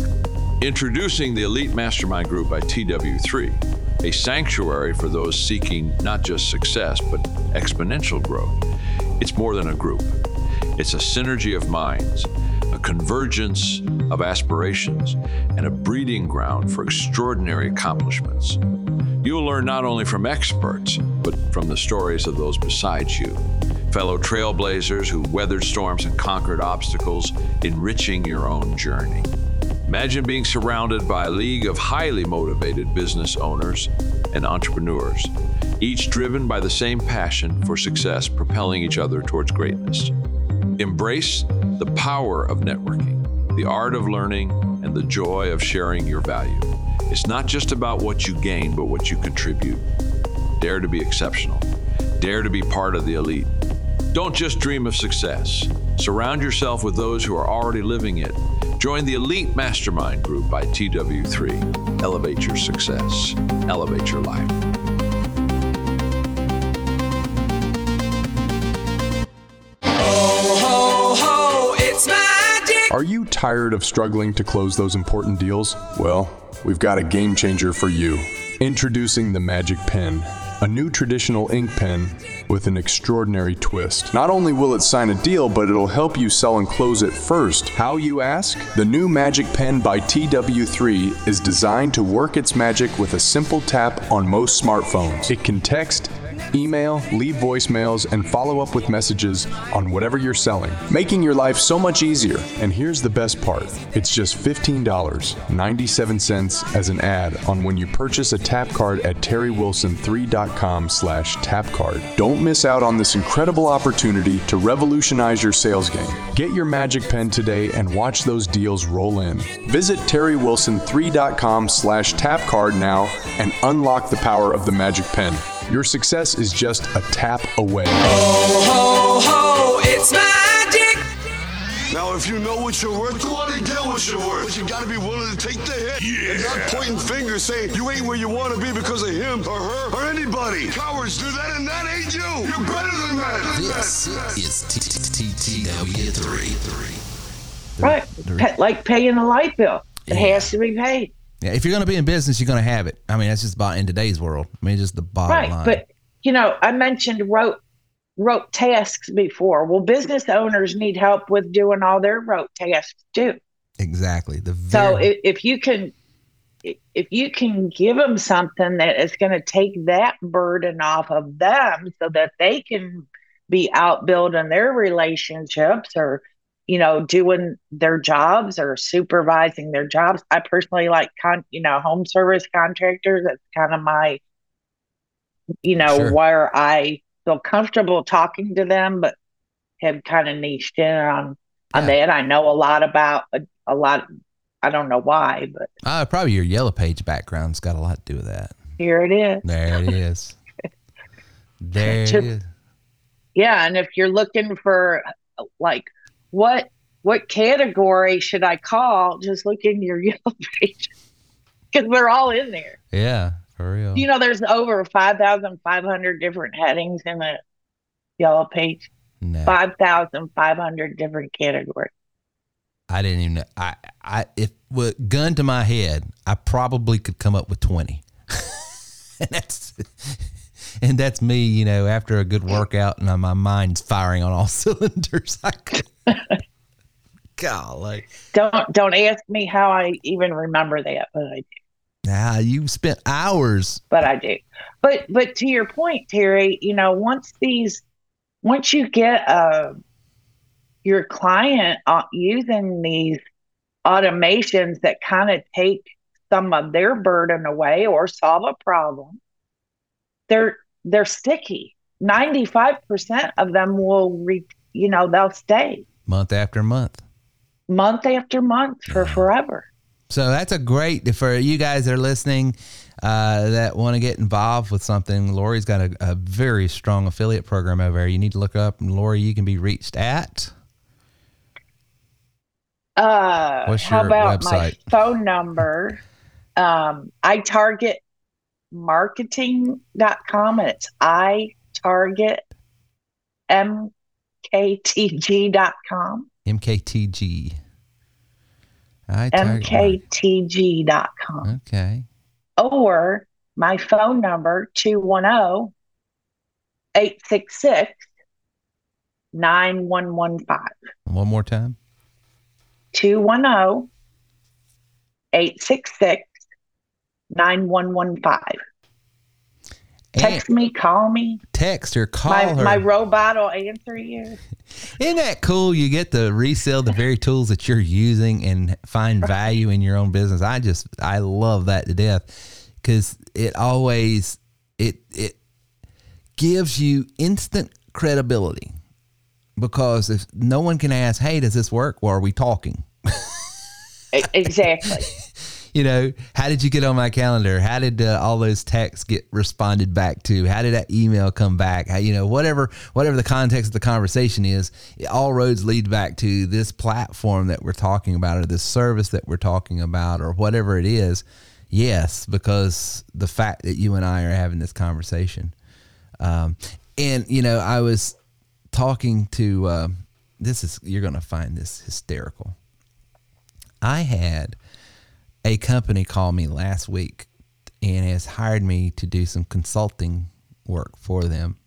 Introducing the Elite Mastermind Group by TW3, a sanctuary for those seeking not just success, but exponential growth. It's more than a group, it's a synergy of minds, convergence of aspirations, and a breeding ground for extraordinary accomplishments. You'll learn not only from experts, but from the stories of those beside you, fellow trailblazers who weathered storms and conquered obstacles, enriching your own journey. Imagine being surrounded by a league of highly motivated business owners and entrepreneurs, each driven by the same passion for success, propelling each other towards greatness. Embrace the power of networking, the art of learning, and the joy of sharing your value. It's not just about what you gain, but what you contribute. Dare to be exceptional. Dare to be part of the elite. Don't just dream of success. Surround yourself with those who are already living it. Join the Elite Mastermind Group by TW3. Elevate your success, elevate your life. Are you tired of struggling to close those important deals? Well, we've got a game changer for you. Introducing the Magic Pen, a new traditional ink pen with an extraordinary twist. Not only will it sign a deal, but it'll help you sell and close it first. How, you ask? The new Magic Pen by TW3 is designed to work its magic with a simple tap on most smartphones. It can text, email, leave voicemails, and follow up with messages on whatever you're selling, making your life so much easier. And here's the best part it's just $15.97 as an ad on when you purchase a tap card at terrywilson3.com slash tapcard. Don't miss out on this incredible opportunity to revolutionize your sales game. Get your magic pen today and watch those deals roll in. Visit terrywilson3.com slash tapcard now and unlock the power of the magic pen. Your success is just a tap away. Oh, ho, ho, it's magic. Now, if you know what you're worth, go out and get what you're worth. But you gotta be willing to take the hit. Yeah. And not pointing fingers saying you ain't where you wanna be because of him or her or anybody. Cowards do that and that ain't you. You're better than that. This is TTW3. Right. Like paying a light bill. It has to be paid. Yeah, if you're going to be in business, you're going to have it. I mean, that's just about in today's world. I mean, just the bottom right. line. But you know, I mentioned rote rote tasks before. Well, business owners need help with doing all their rote tasks too. exactly. The So if, if you can if you can give them something that is going to take that burden off of them so that they can be out building their relationships or you know doing their jobs or supervising their jobs i personally like con you know home service contractors that's kind of my you know Sure. where i feel comfortable talking to them but have kind of niched in on on that i know a lot about a, a lot i don't know why but uh, probably your yellow page background's got a lot to do with that. here it is There it is. there it is. Yeah, and if you're looking for like what what category should I call, just look in your yellow page because we're all in there. Yeah, for real. You know, there's over five thousand five hundred different headings in the yellow page. No. 5,500 different categories. I didn't even know. I, I, if with gun to my head, I probably could come up with 20. and that's, and that's me, you know, after a good workout and my mind's firing on all cylinders. I could, golly. Don't don't ask me how I even remember that, but I do. Nah, you spent hours. But I do. But but to your point, Terry, you know, once these, once you get uh, your client uh, using these automations that kind of take some of their burden away or solve a problem, they're they're sticky. Ninety five percent of them will, re, you know, they'll stay month after month month after month for forever. So that's a great for you guys that are listening uh, that want to get involved with something. Laurie's got a, a, very strong affiliate program over there. You need to look up, and Laurie, you can be reached at. Uh, What's how your about website? my phone number? Um, iTarget marketing.com and it's I target mktg.com. MKTG. I mktg.com. Okay. Or my phone number 210 866 9115. One more time. 210 866 9115. Text me, call me. Text or call My, her. my robot will answer you. Isn't that cool? You get to resell the very tools that you're using and find value in your own business. I just I love that to death because it always it it gives you instant credibility because if no one can ask, "Hey, does this work?" Well, are we talking? Exactly. you know, how did you get on my calendar? How did uh, all those texts get responded back to? How did that email come back? How, you know, whatever whatever the context of the conversation is, all roads lead back to this platform that we're talking about, or this service that we're talking about, or whatever it is. Yes, because the fact that you and I are having this conversation, um, and you know, I was talking to. Uh, this is you're to find this hysterical. I had a company called me last week and has hired me to do some consulting work for them.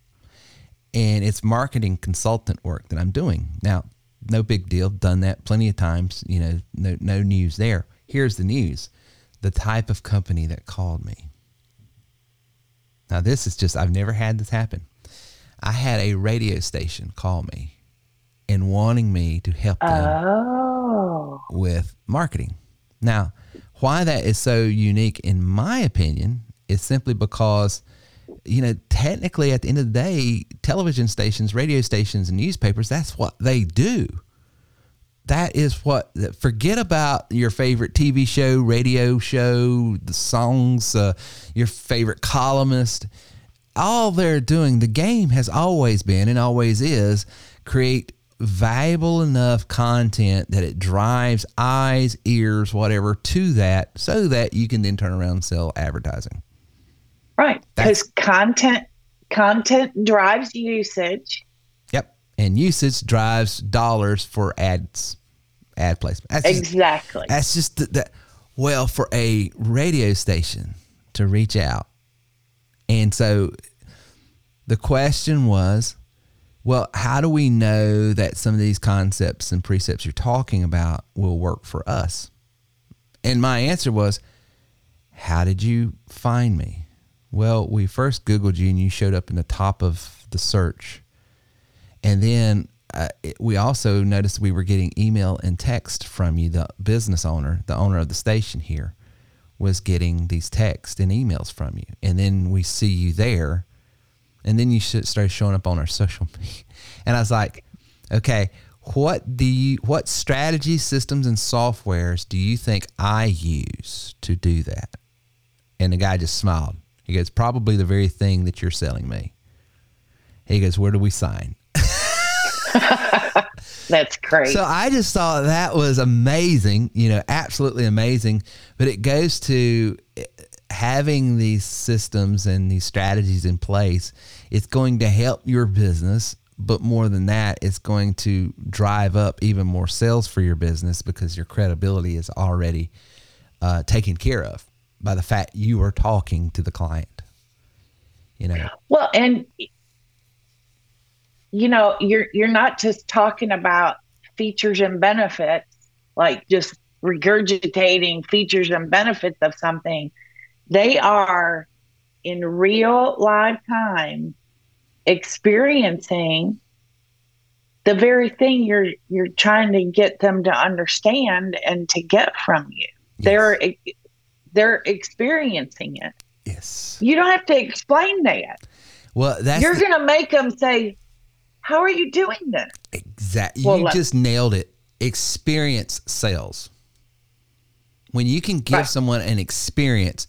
And it's marketing consultant work that I'm doing. Now, no big deal. Done that plenty of times. You know, no, no news there. Here's the news the type of company that called me. Now, this is just, I've never had this happen. I had a radio station call me and wanting me to help them Oh. with marketing. Now, why that is so unique, in my opinion, is simply because, you know, technically at the end of the day, television stations, radio stations, and newspapers, that's what they do. That is what, forget about your favorite TV show, radio show, the songs, uh, your favorite columnist. All they're doing, the game has always been and always is create valuable enough content that it drives eyes, ears, whatever to that so that you can then turn around and sell advertising. Right. Because content content drives usage. Yep. And usage drives dollars for ads, ad placement. That's just- Exactly. that's just the, that. Well, for a radio station to reach out. And so the question was, well, how do we know that some of these concepts and precepts you're talking about will work for us? And my answer was, how did you find me? Well, we first Googled you and you showed up in the top of the search. And then uh, it, we also noticed we were getting email and text from you. The business owner, the owner of the station here, was getting these texts and emails from you. And then we see you there. And then you should start showing up on our social media. And I was like, okay, what do you, what strategy systems and softwares do you think I use to do that? And the guy just smiled. He goes, probably the very thing that you're selling me. He goes, where do we sign? That's great. So I just thought that was amazing, you know, absolutely amazing. But it goes to having these systems and these strategies in place. It's going to help your business, but more than that, it's going to drive up even more sales for your business because your credibility is already uh, taken care of by the fact you are talking to the client. You know. Well, and you know, you're you're not just talking about features and benefits, like just regurgitating features and benefits of something. They are in real live time experiencing the very thing you're you're trying to get them to understand and to get from you. Yes. They're they're experiencing it. Yes. You don't have to explain that. Well, that's you're the, going to make them say, "How are you doing this?" Exactly. Well, you just nailed it. Experience sales. When you can give right. someone an experience,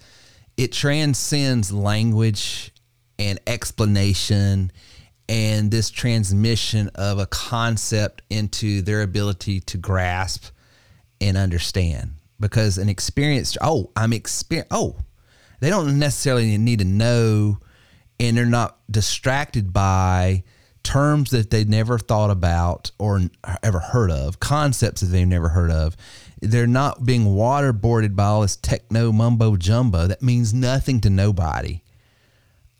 it transcends language and explanation and this transmission of a concept into their ability to grasp and understand. Because an experienced oh i'm exper oh they don't necessarily need to know and they're not distracted by terms that they never thought about or ever heard of concepts that they've never heard of they're not being waterboarded by all this techno mumbo jumbo that means nothing to nobody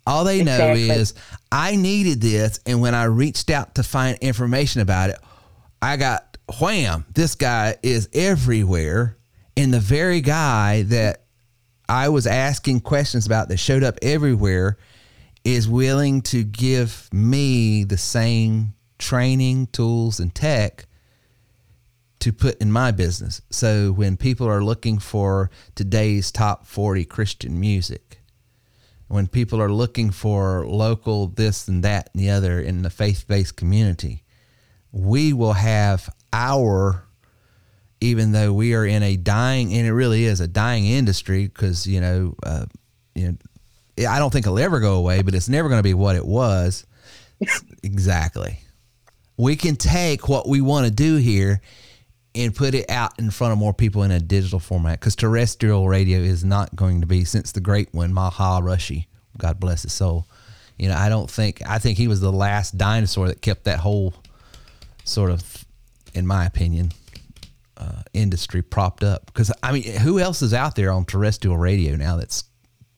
all they exactly. know is I needed this, and when I reached out to find information about it, I got wham. This guy is everywhere, and the very guy that I was asking questions about that showed up everywhere is willing to give me the same training, tools, and tech to put in my business. So when people are looking for today's top 40 Christian music, when people are looking for local this and that and the other in the faith based community, we will have our, even though we are in a dying, and it really is a dying industry because, you know, uh, you know, I don't think it'll ever go away, but it's never going to be what it was. exactly. We can take what we want to do here and put it out in front of more people in a digital format because terrestrial radio is not going to be since the great one Maha Rushie god bless his soul. You know i don't think i think he was the last dinosaur that kept that whole sort of in my opinion uh, industry propped up. Because i mean who else is out there on terrestrial radio now that's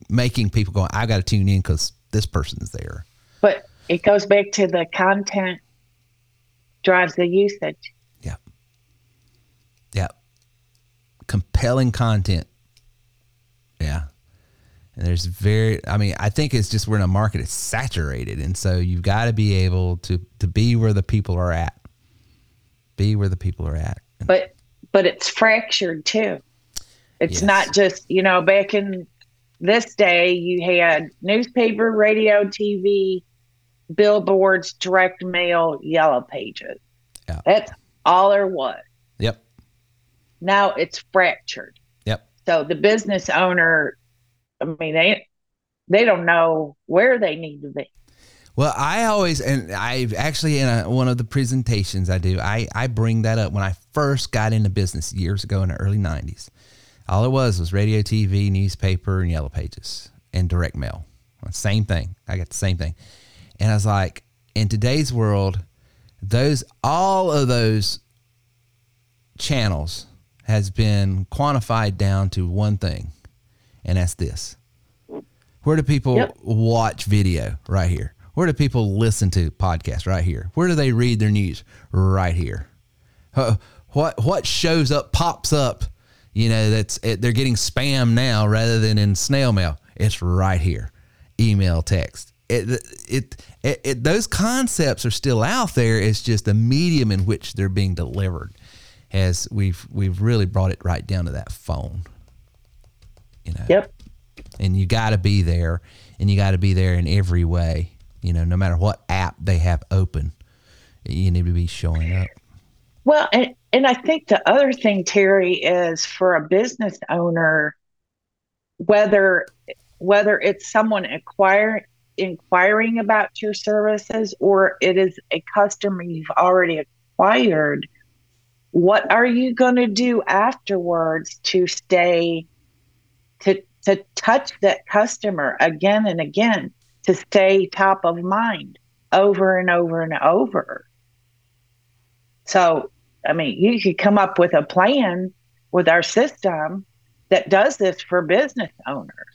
making people go i got to tune in because this person's there. But it goes back to the content drives the usage compelling content. Yeah. And there's very, I mean, I think it's just we're in a market that's saturated. And so you've got to be able to, to be where the people are at. Be where the people are at. But, but it's fractured too. It's yes. not just, you know, back in this day, you had newspaper, radio, TV, billboards, direct mail, yellow pages. Yeah. That's all there was. Now it's fractured. Yep. So the business owner, I mean, they they don't know where they need to be. Well, I always, and I've actually in a, one of the presentations I do, I, I bring that up when I first got into business years ago in the early 90s. All it was was radio, TV, newspaper, and yellow pages and direct mail. Same thing. I got the same thing. And I was like, in today's world, those, all of those channels has been quantified down to one thing, and that's this. Where do people yep. watch video? Right here. Where do people listen to podcasts? Right here. Where do they read their news? Right here. what what shows up pops up? You know that's it, they're getting spam now rather than in snail mail. It's right here. Email, text. It, it, it, it, those concepts are still out there. It's just the medium in which they're being delivered as we've we've really brought it right down to that phone. You know. Yep. And you got to be there, and you got to be there in every way. You know, no matter what app they have open, you need to be showing up. Well, and and I think the other thing, Terry, is for a business owner, whether whether it's someone acquire inquiring about your services or it is a customer you've already acquired what are you going to do afterwards to stay to to touch that customer again and again to stay top of mind over and over and over. So, I mean, you could come up with a plan with our system that does this for business owners.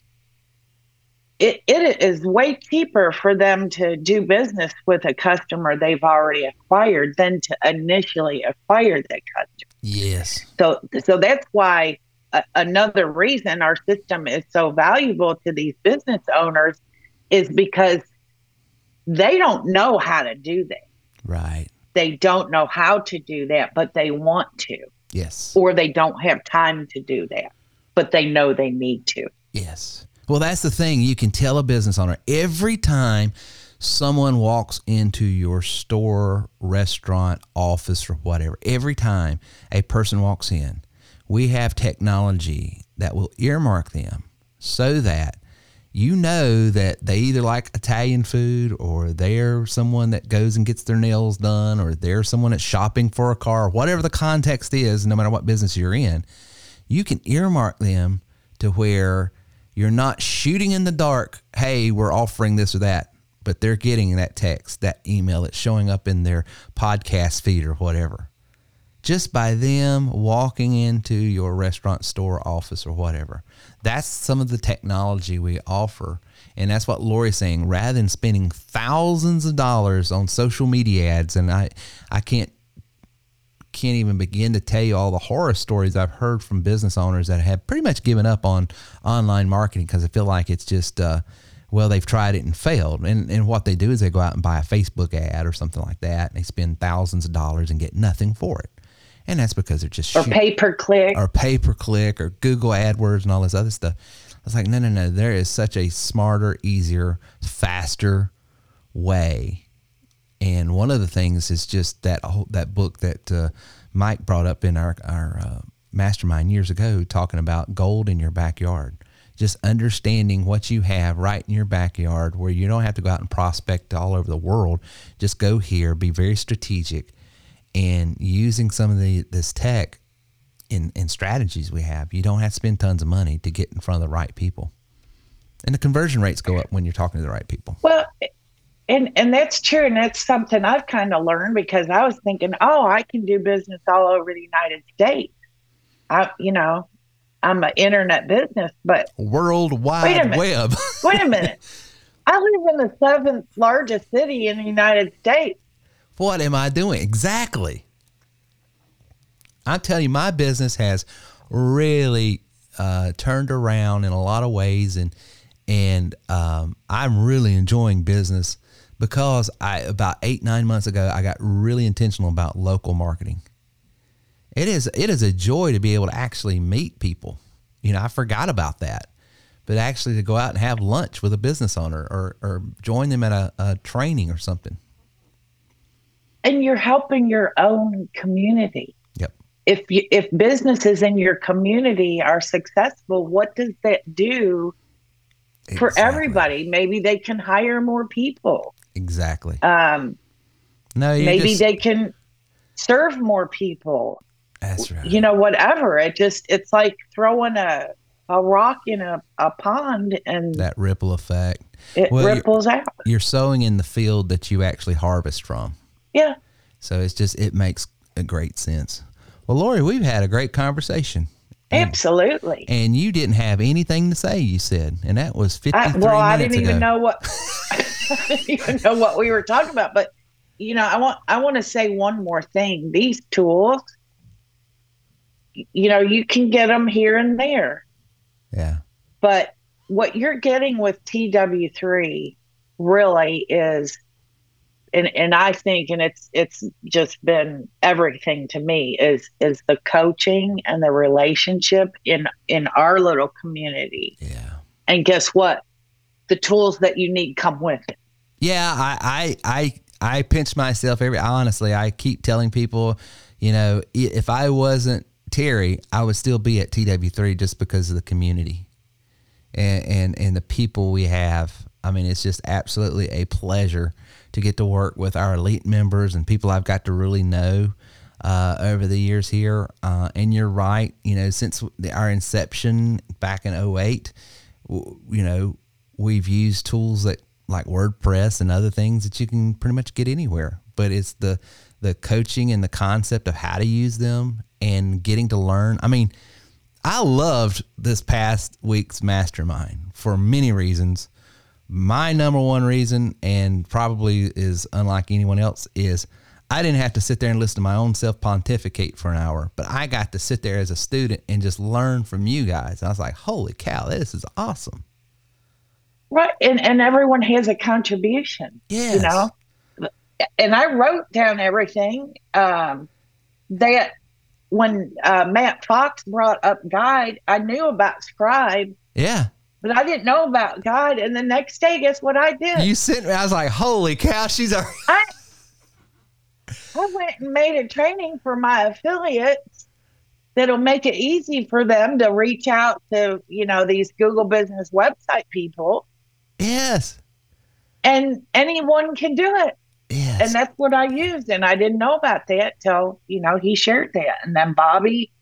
It, it is way cheaper for them to do business with a customer they've already acquired than to initially acquire that customer. Yes. So, so that's why uh, another reason our system is so valuable to these business owners is because they don't know how to do that. Right. They don't know how to do that, but they want to, Yes. or they don't have time to do that, but they know they need to. Yes. Well, that's the thing. You can tell a business owner every time someone walks into your store, restaurant, office, or whatever, every time a person walks in, we have technology that will earmark them so that you know that they either like Italian food or they're someone that goes and gets their nails done or they're someone that's shopping for a car, whatever the context is, no matter what business you're in, you can earmark them to where you're not shooting in the dark, hey, we're offering this or that, but they're getting that text, that email that's showing up in their podcast feed or whatever. Just by them walking into your restaurant, store, office, or whatever. That's some of the technology we offer. And that's what Laurie's saying. Rather than spending thousands of dollars on social media ads, and I, I can't can't even begin to tell you all the horror stories I've heard from business owners that have pretty much given up on online marketing because I feel like it's just, uh, well, they've tried it and failed. And, and what they do is they go out and buy a Facebook ad or something like that, and they spend thousands of dollars and get nothing for it. And that's because they're just Or pay per click. or pay per click or Google AdWords and all this other stuff. I was like, no, no, no. There is such a smarter, easier, faster way. And one of the things is just that whole, that book that uh, Mike brought up in our our uh, mastermind years ago, talking about gold in your backyard. Just understanding what you have right in your backyard, where you don't have to go out and prospect all over the world. Just go here, be very strategic, and using some of the this tech in, in strategies we have, you don't have to spend tons of money to get in front of the right people. And the conversion rates go up when you're talking to the right people. Well, and and that's true, and that's something I've kind of learned because I was thinking, oh, I can do business all over the United States. I, you know, I'm an internet business, but worldwide Wait a minute. Web. wait a minute, I live in the seventh largest city in the United States. what am I doing? Exactly. I'm telling you, my business has really uh, turned around in a lot of ways, and and um, I'm really enjoying business because I about eight nine months ago I got really intentional about local marketing. It is it is a joy to be able to actually meet people. You know, I forgot about that, but actually to go out and have lunch with a business owner or or join them at a, a training or something. and you're helping your own community. Yep. If you, if businesses in your community are successful, what does that do for everybody? Maybe they can hire more people. Exactly. Um, No, you maybe just, they can serve more people. That's right. You know, whatever. It just it's like throwing a a rock in a, a pond and that ripple effect. it Well, you're- ripples out. You're sowing in the field that you actually harvest from. Yeah. So it's just it makes a great sense. Well, Laurie, we've had a great conversation. Absolutely. And you didn't have anything to say, you said. And that was 53 I, well, I didn't even know what I didn't even know what we were talking about. But you know, I want I want to say one more thing. These tools, you know, you can get them here and there, Yeah. but what you're getting with TW3 really is and and I think and it's it's just been everything to me is is the coaching and the relationship in in our little community. Yeah. And guess what? The tools that you need come with it. Yeah, I, I, I, I pinch myself every. Honestly, I keep telling people, you know, if I wasn't Terry, I would still be at TW3 just because of the community, and and and the people we have. I mean, it's just absolutely a pleasure to get to work with our elite members and people I've got to really know uh, over the years here. Uh, and you're right, you know, since the, our inception back in 08, w- you know, we've used tools that like WordPress and other things that you can pretty much get anywhere. But it's the the coaching and the concept of how to use them and getting to learn. I mean, I loved this past week's mastermind for many reasons. My number one reason, and probably is unlike anyone else, is I didn't have to sit there and listen to my own self pontificate for an hour, but I got to sit there as a student and just learn from you guys. I was like, holy cow, this is awesome. Right. And and everyone has a contribution. Yes. You know? And I wrote down everything. Um that when uh, Matt Fox brought up Guide, I knew about Scribe, Yeah. But I didn't know about God. And the next day, guess what I did? You sent me, I was like, holy cow, she's a. I, I went and made a training for my affiliates that'll make it easy for them to reach out to, you know, these Google business website people. Yes. And anyone can do it. Yes. And that's what I used. And I didn't know about that till, you know, he shared that. And then Bobby,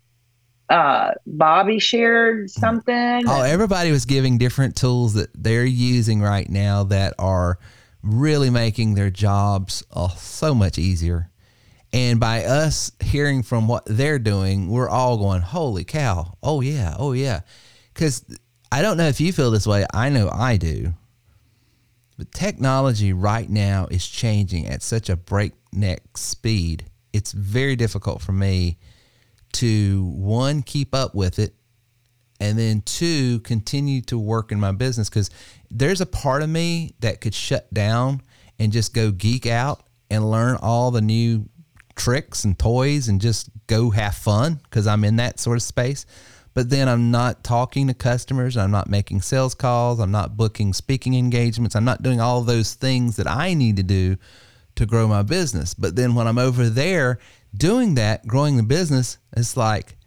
uh, Bobby shared something. Oh, everybody was giving different tools that they're using right now that are really making their jobs uh, so much easier. And by us hearing from what they're doing, we're all going, holy cow. Oh, yeah. Oh, yeah. Because I don't know if you feel this way. I know I do. But technology right now is changing at such a breakneck speed. It's very difficult for me to one keep up with it and then two continue to work in my business because there's a part of me that could shut down and just go geek out and learn all the new tricks and toys and just go have fun because i'm in that sort of space. But then i'm not talking to customers i'm not making sales calls i'm not booking speaking engagements i'm not doing all those things that i need to do to grow my business. But then when i'm over there doing that growing the business it's like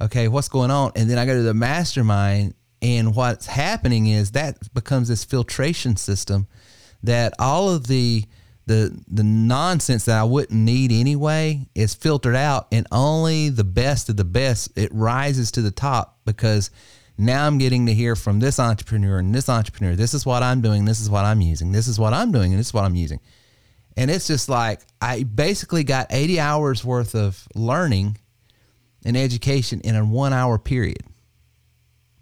okay, what's going on? And then I go to the mastermind, and what's happening is that becomes this filtration system that all of the the the nonsense that I wouldn't need anyway is filtered out, and only the best of the best it rises to the top because now I'm getting to hear from this entrepreneur and this entrepreneur. This is what I'm doing. This is what I'm using. This is what I'm doing, and this is what I'm using. And it's just like I basically got 80 hours worth of learning and education in a one hour period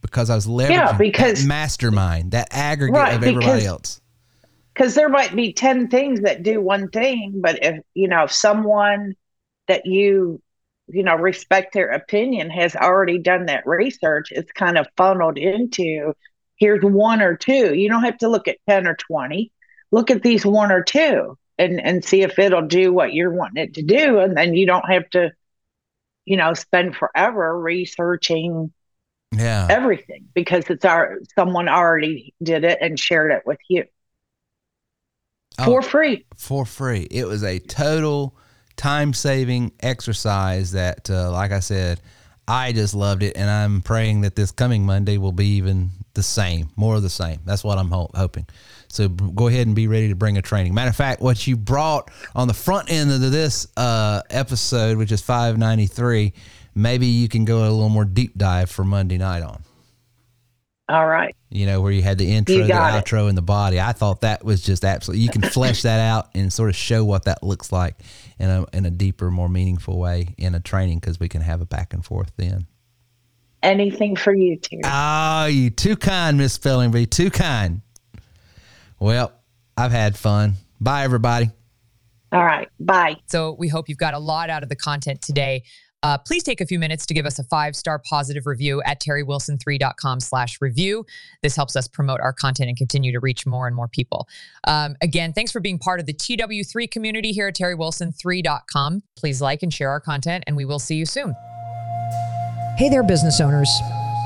because I was leveraging Yeah, because- that mastermind, that aggregate Right, of everybody because- else. because there might be 10 things that do one thing but if you know if someone that you you know respect their opinion has already done that research it's kind of funneled into here's one or two. You don't have to look at 10 or 20 look at these one or two and and see if it'll do what you're wanting it to do and then you don't have to you know spend forever researching Yeah. everything because it's our someone already did it and shared it with you for free. For free. It was a total time saving exercise that, uh, like I said, I just loved it. And I'm praying that this coming Monday will be even the same, more of the same. That's what I'm ho- hoping. So b- go ahead and be ready to bring a training. Matter of fact, what you brought on the front end of this uh, episode, which is 593, maybe you can go a little more deep dive for Monday night on. All right. You know, where you had the intro, the it. outro, and the body. I thought that was just absolutely. You can flesh that out and sort of show what that looks like in a in a deeper, more meaningful way in a training because we can have a back and forth then. Anything for you, Terry. Oh, you too kind, Miss Spellingby. Too kind. Well, I've had fun. Bye, everybody. All right. Bye. So we hope you've got a lot out of the content today. Uh, please take a few minutes to give us a five-star positive review at terrywilson3.com slash review. This helps us promote our content and continue to reach more and more people. Um, again, thanks for being part of the TW3 community here at terrywilson3.com. Please like and share our content, and we will see you soon. Hey there, business owners.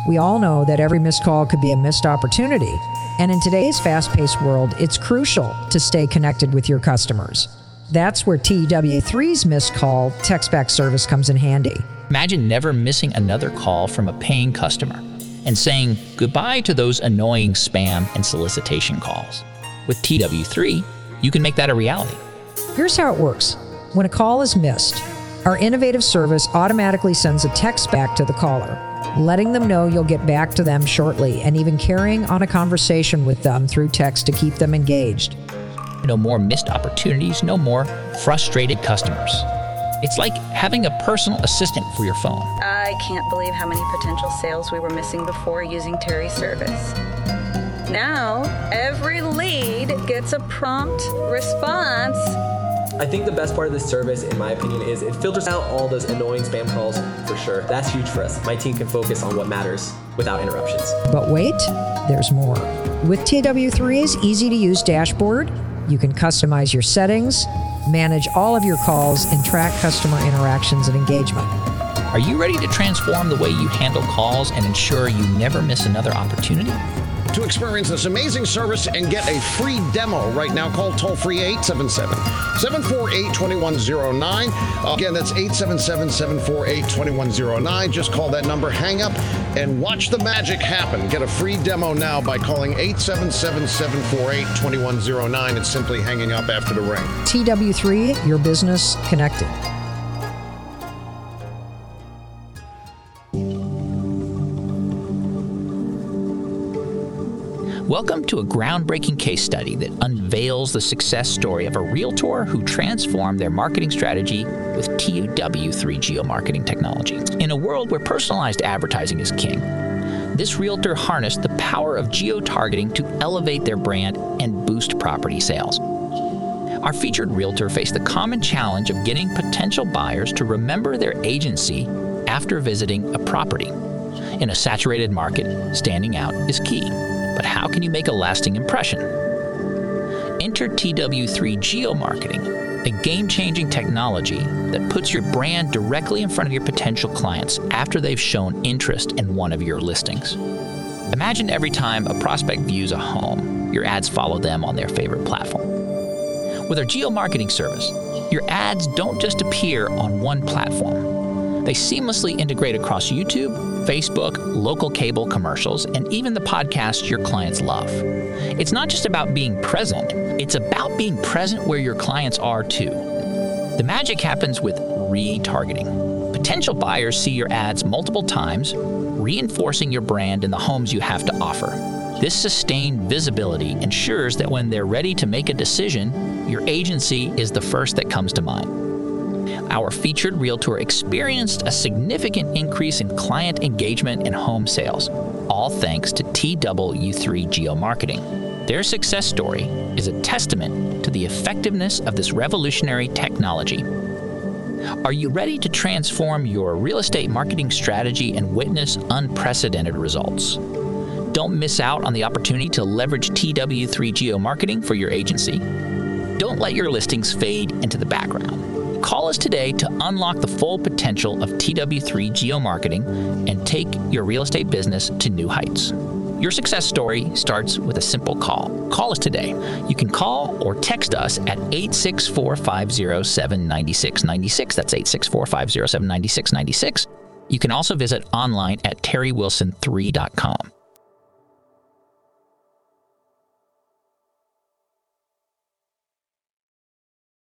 We all know that every missed call could be a missed opportunity. And in today's fast paced world, it's crucial to stay connected with your customers. That's where TW3's missed call text back service comes in handy. Imagine never missing another call from a paying customer and saying goodbye to those annoying spam and solicitation calls. With TW3, you can make that a reality. Here's how it works when a call is missed, our innovative service automatically sends a text back to the caller letting them know you'll get back to them shortly, and even carrying on a conversation with them through text to keep them engaged. No more missed opportunities, no more frustrated customers. It's like having a personal assistant for your phone. I can't believe how many potential sales we were missing before using Terry's service. Now, every lead gets a prompt response. I think the best part of this service, in my opinion, is it filters out all those annoying spam calls for sure. That's huge for us. My team can focus on what matters without interruptions. But wait, there's more. With TW3's easy to use dashboard, you can customize your settings, manage all of your calls, and track customer interactions and engagement. Are you ready to transform the way you handle calls and ensure you never miss another opportunity? To experience this amazing service and get a free demo right now, call toll free 877 748 2109. Uh, again, that's 877 748 2109. Just call that number, hang up, and watch the magic happen. Get a free demo now by calling 877 748 2109 and simply hanging up after the ring. TW3, your business connected. Welcome to a groundbreaking case study that unveils the success story of a realtor who transformed their marketing strategy with TW3 geomarketing technology. In a world where personalized advertising is king, this realtor harnessed the power of geo-targeting to elevate their brand and boost property sales. Our featured realtor faced the common challenge of getting potential buyers to remember their agency after visiting a property. In a saturated market, standing out is key but how can you make a lasting impression? Enter TW3 Geomarketing, a game changing technology that puts your brand directly in front of your potential clients after they've shown interest in one of your listings. Imagine every time a prospect views a home, your ads follow them on their favorite platform. With our geomarketing service, your ads don't just appear on one platform they seamlessly integrate across YouTube, Facebook, local cable commercials, and even the podcasts your clients love. It's not just about being present, it's about being present where your clients are too. The magic happens with retargeting. Potential buyers see your ads multiple times, reinforcing your brand and the homes you have to offer. This sustained visibility ensures that when they're ready to make a decision, your agency is the first that comes to mind our featured realtor experienced a significant increase in client engagement and home sales, all thanks to TW3 geomarketing. Their success story is a testament to the effectiveness of this revolutionary technology. Are you ready to transform your real estate marketing strategy and witness unprecedented results? Don't miss out on the opportunity to leverage TW3 geomarketing for your agency. Don't let your listings fade into the background. Call us today to unlock the full potential of TW3 geomarketing and take your real estate business to new heights. Your success story starts with a simple call. Call us today. You can call or text us at 864 507 9696. That's 864 507 9696. You can also visit online at terrywilson3.com.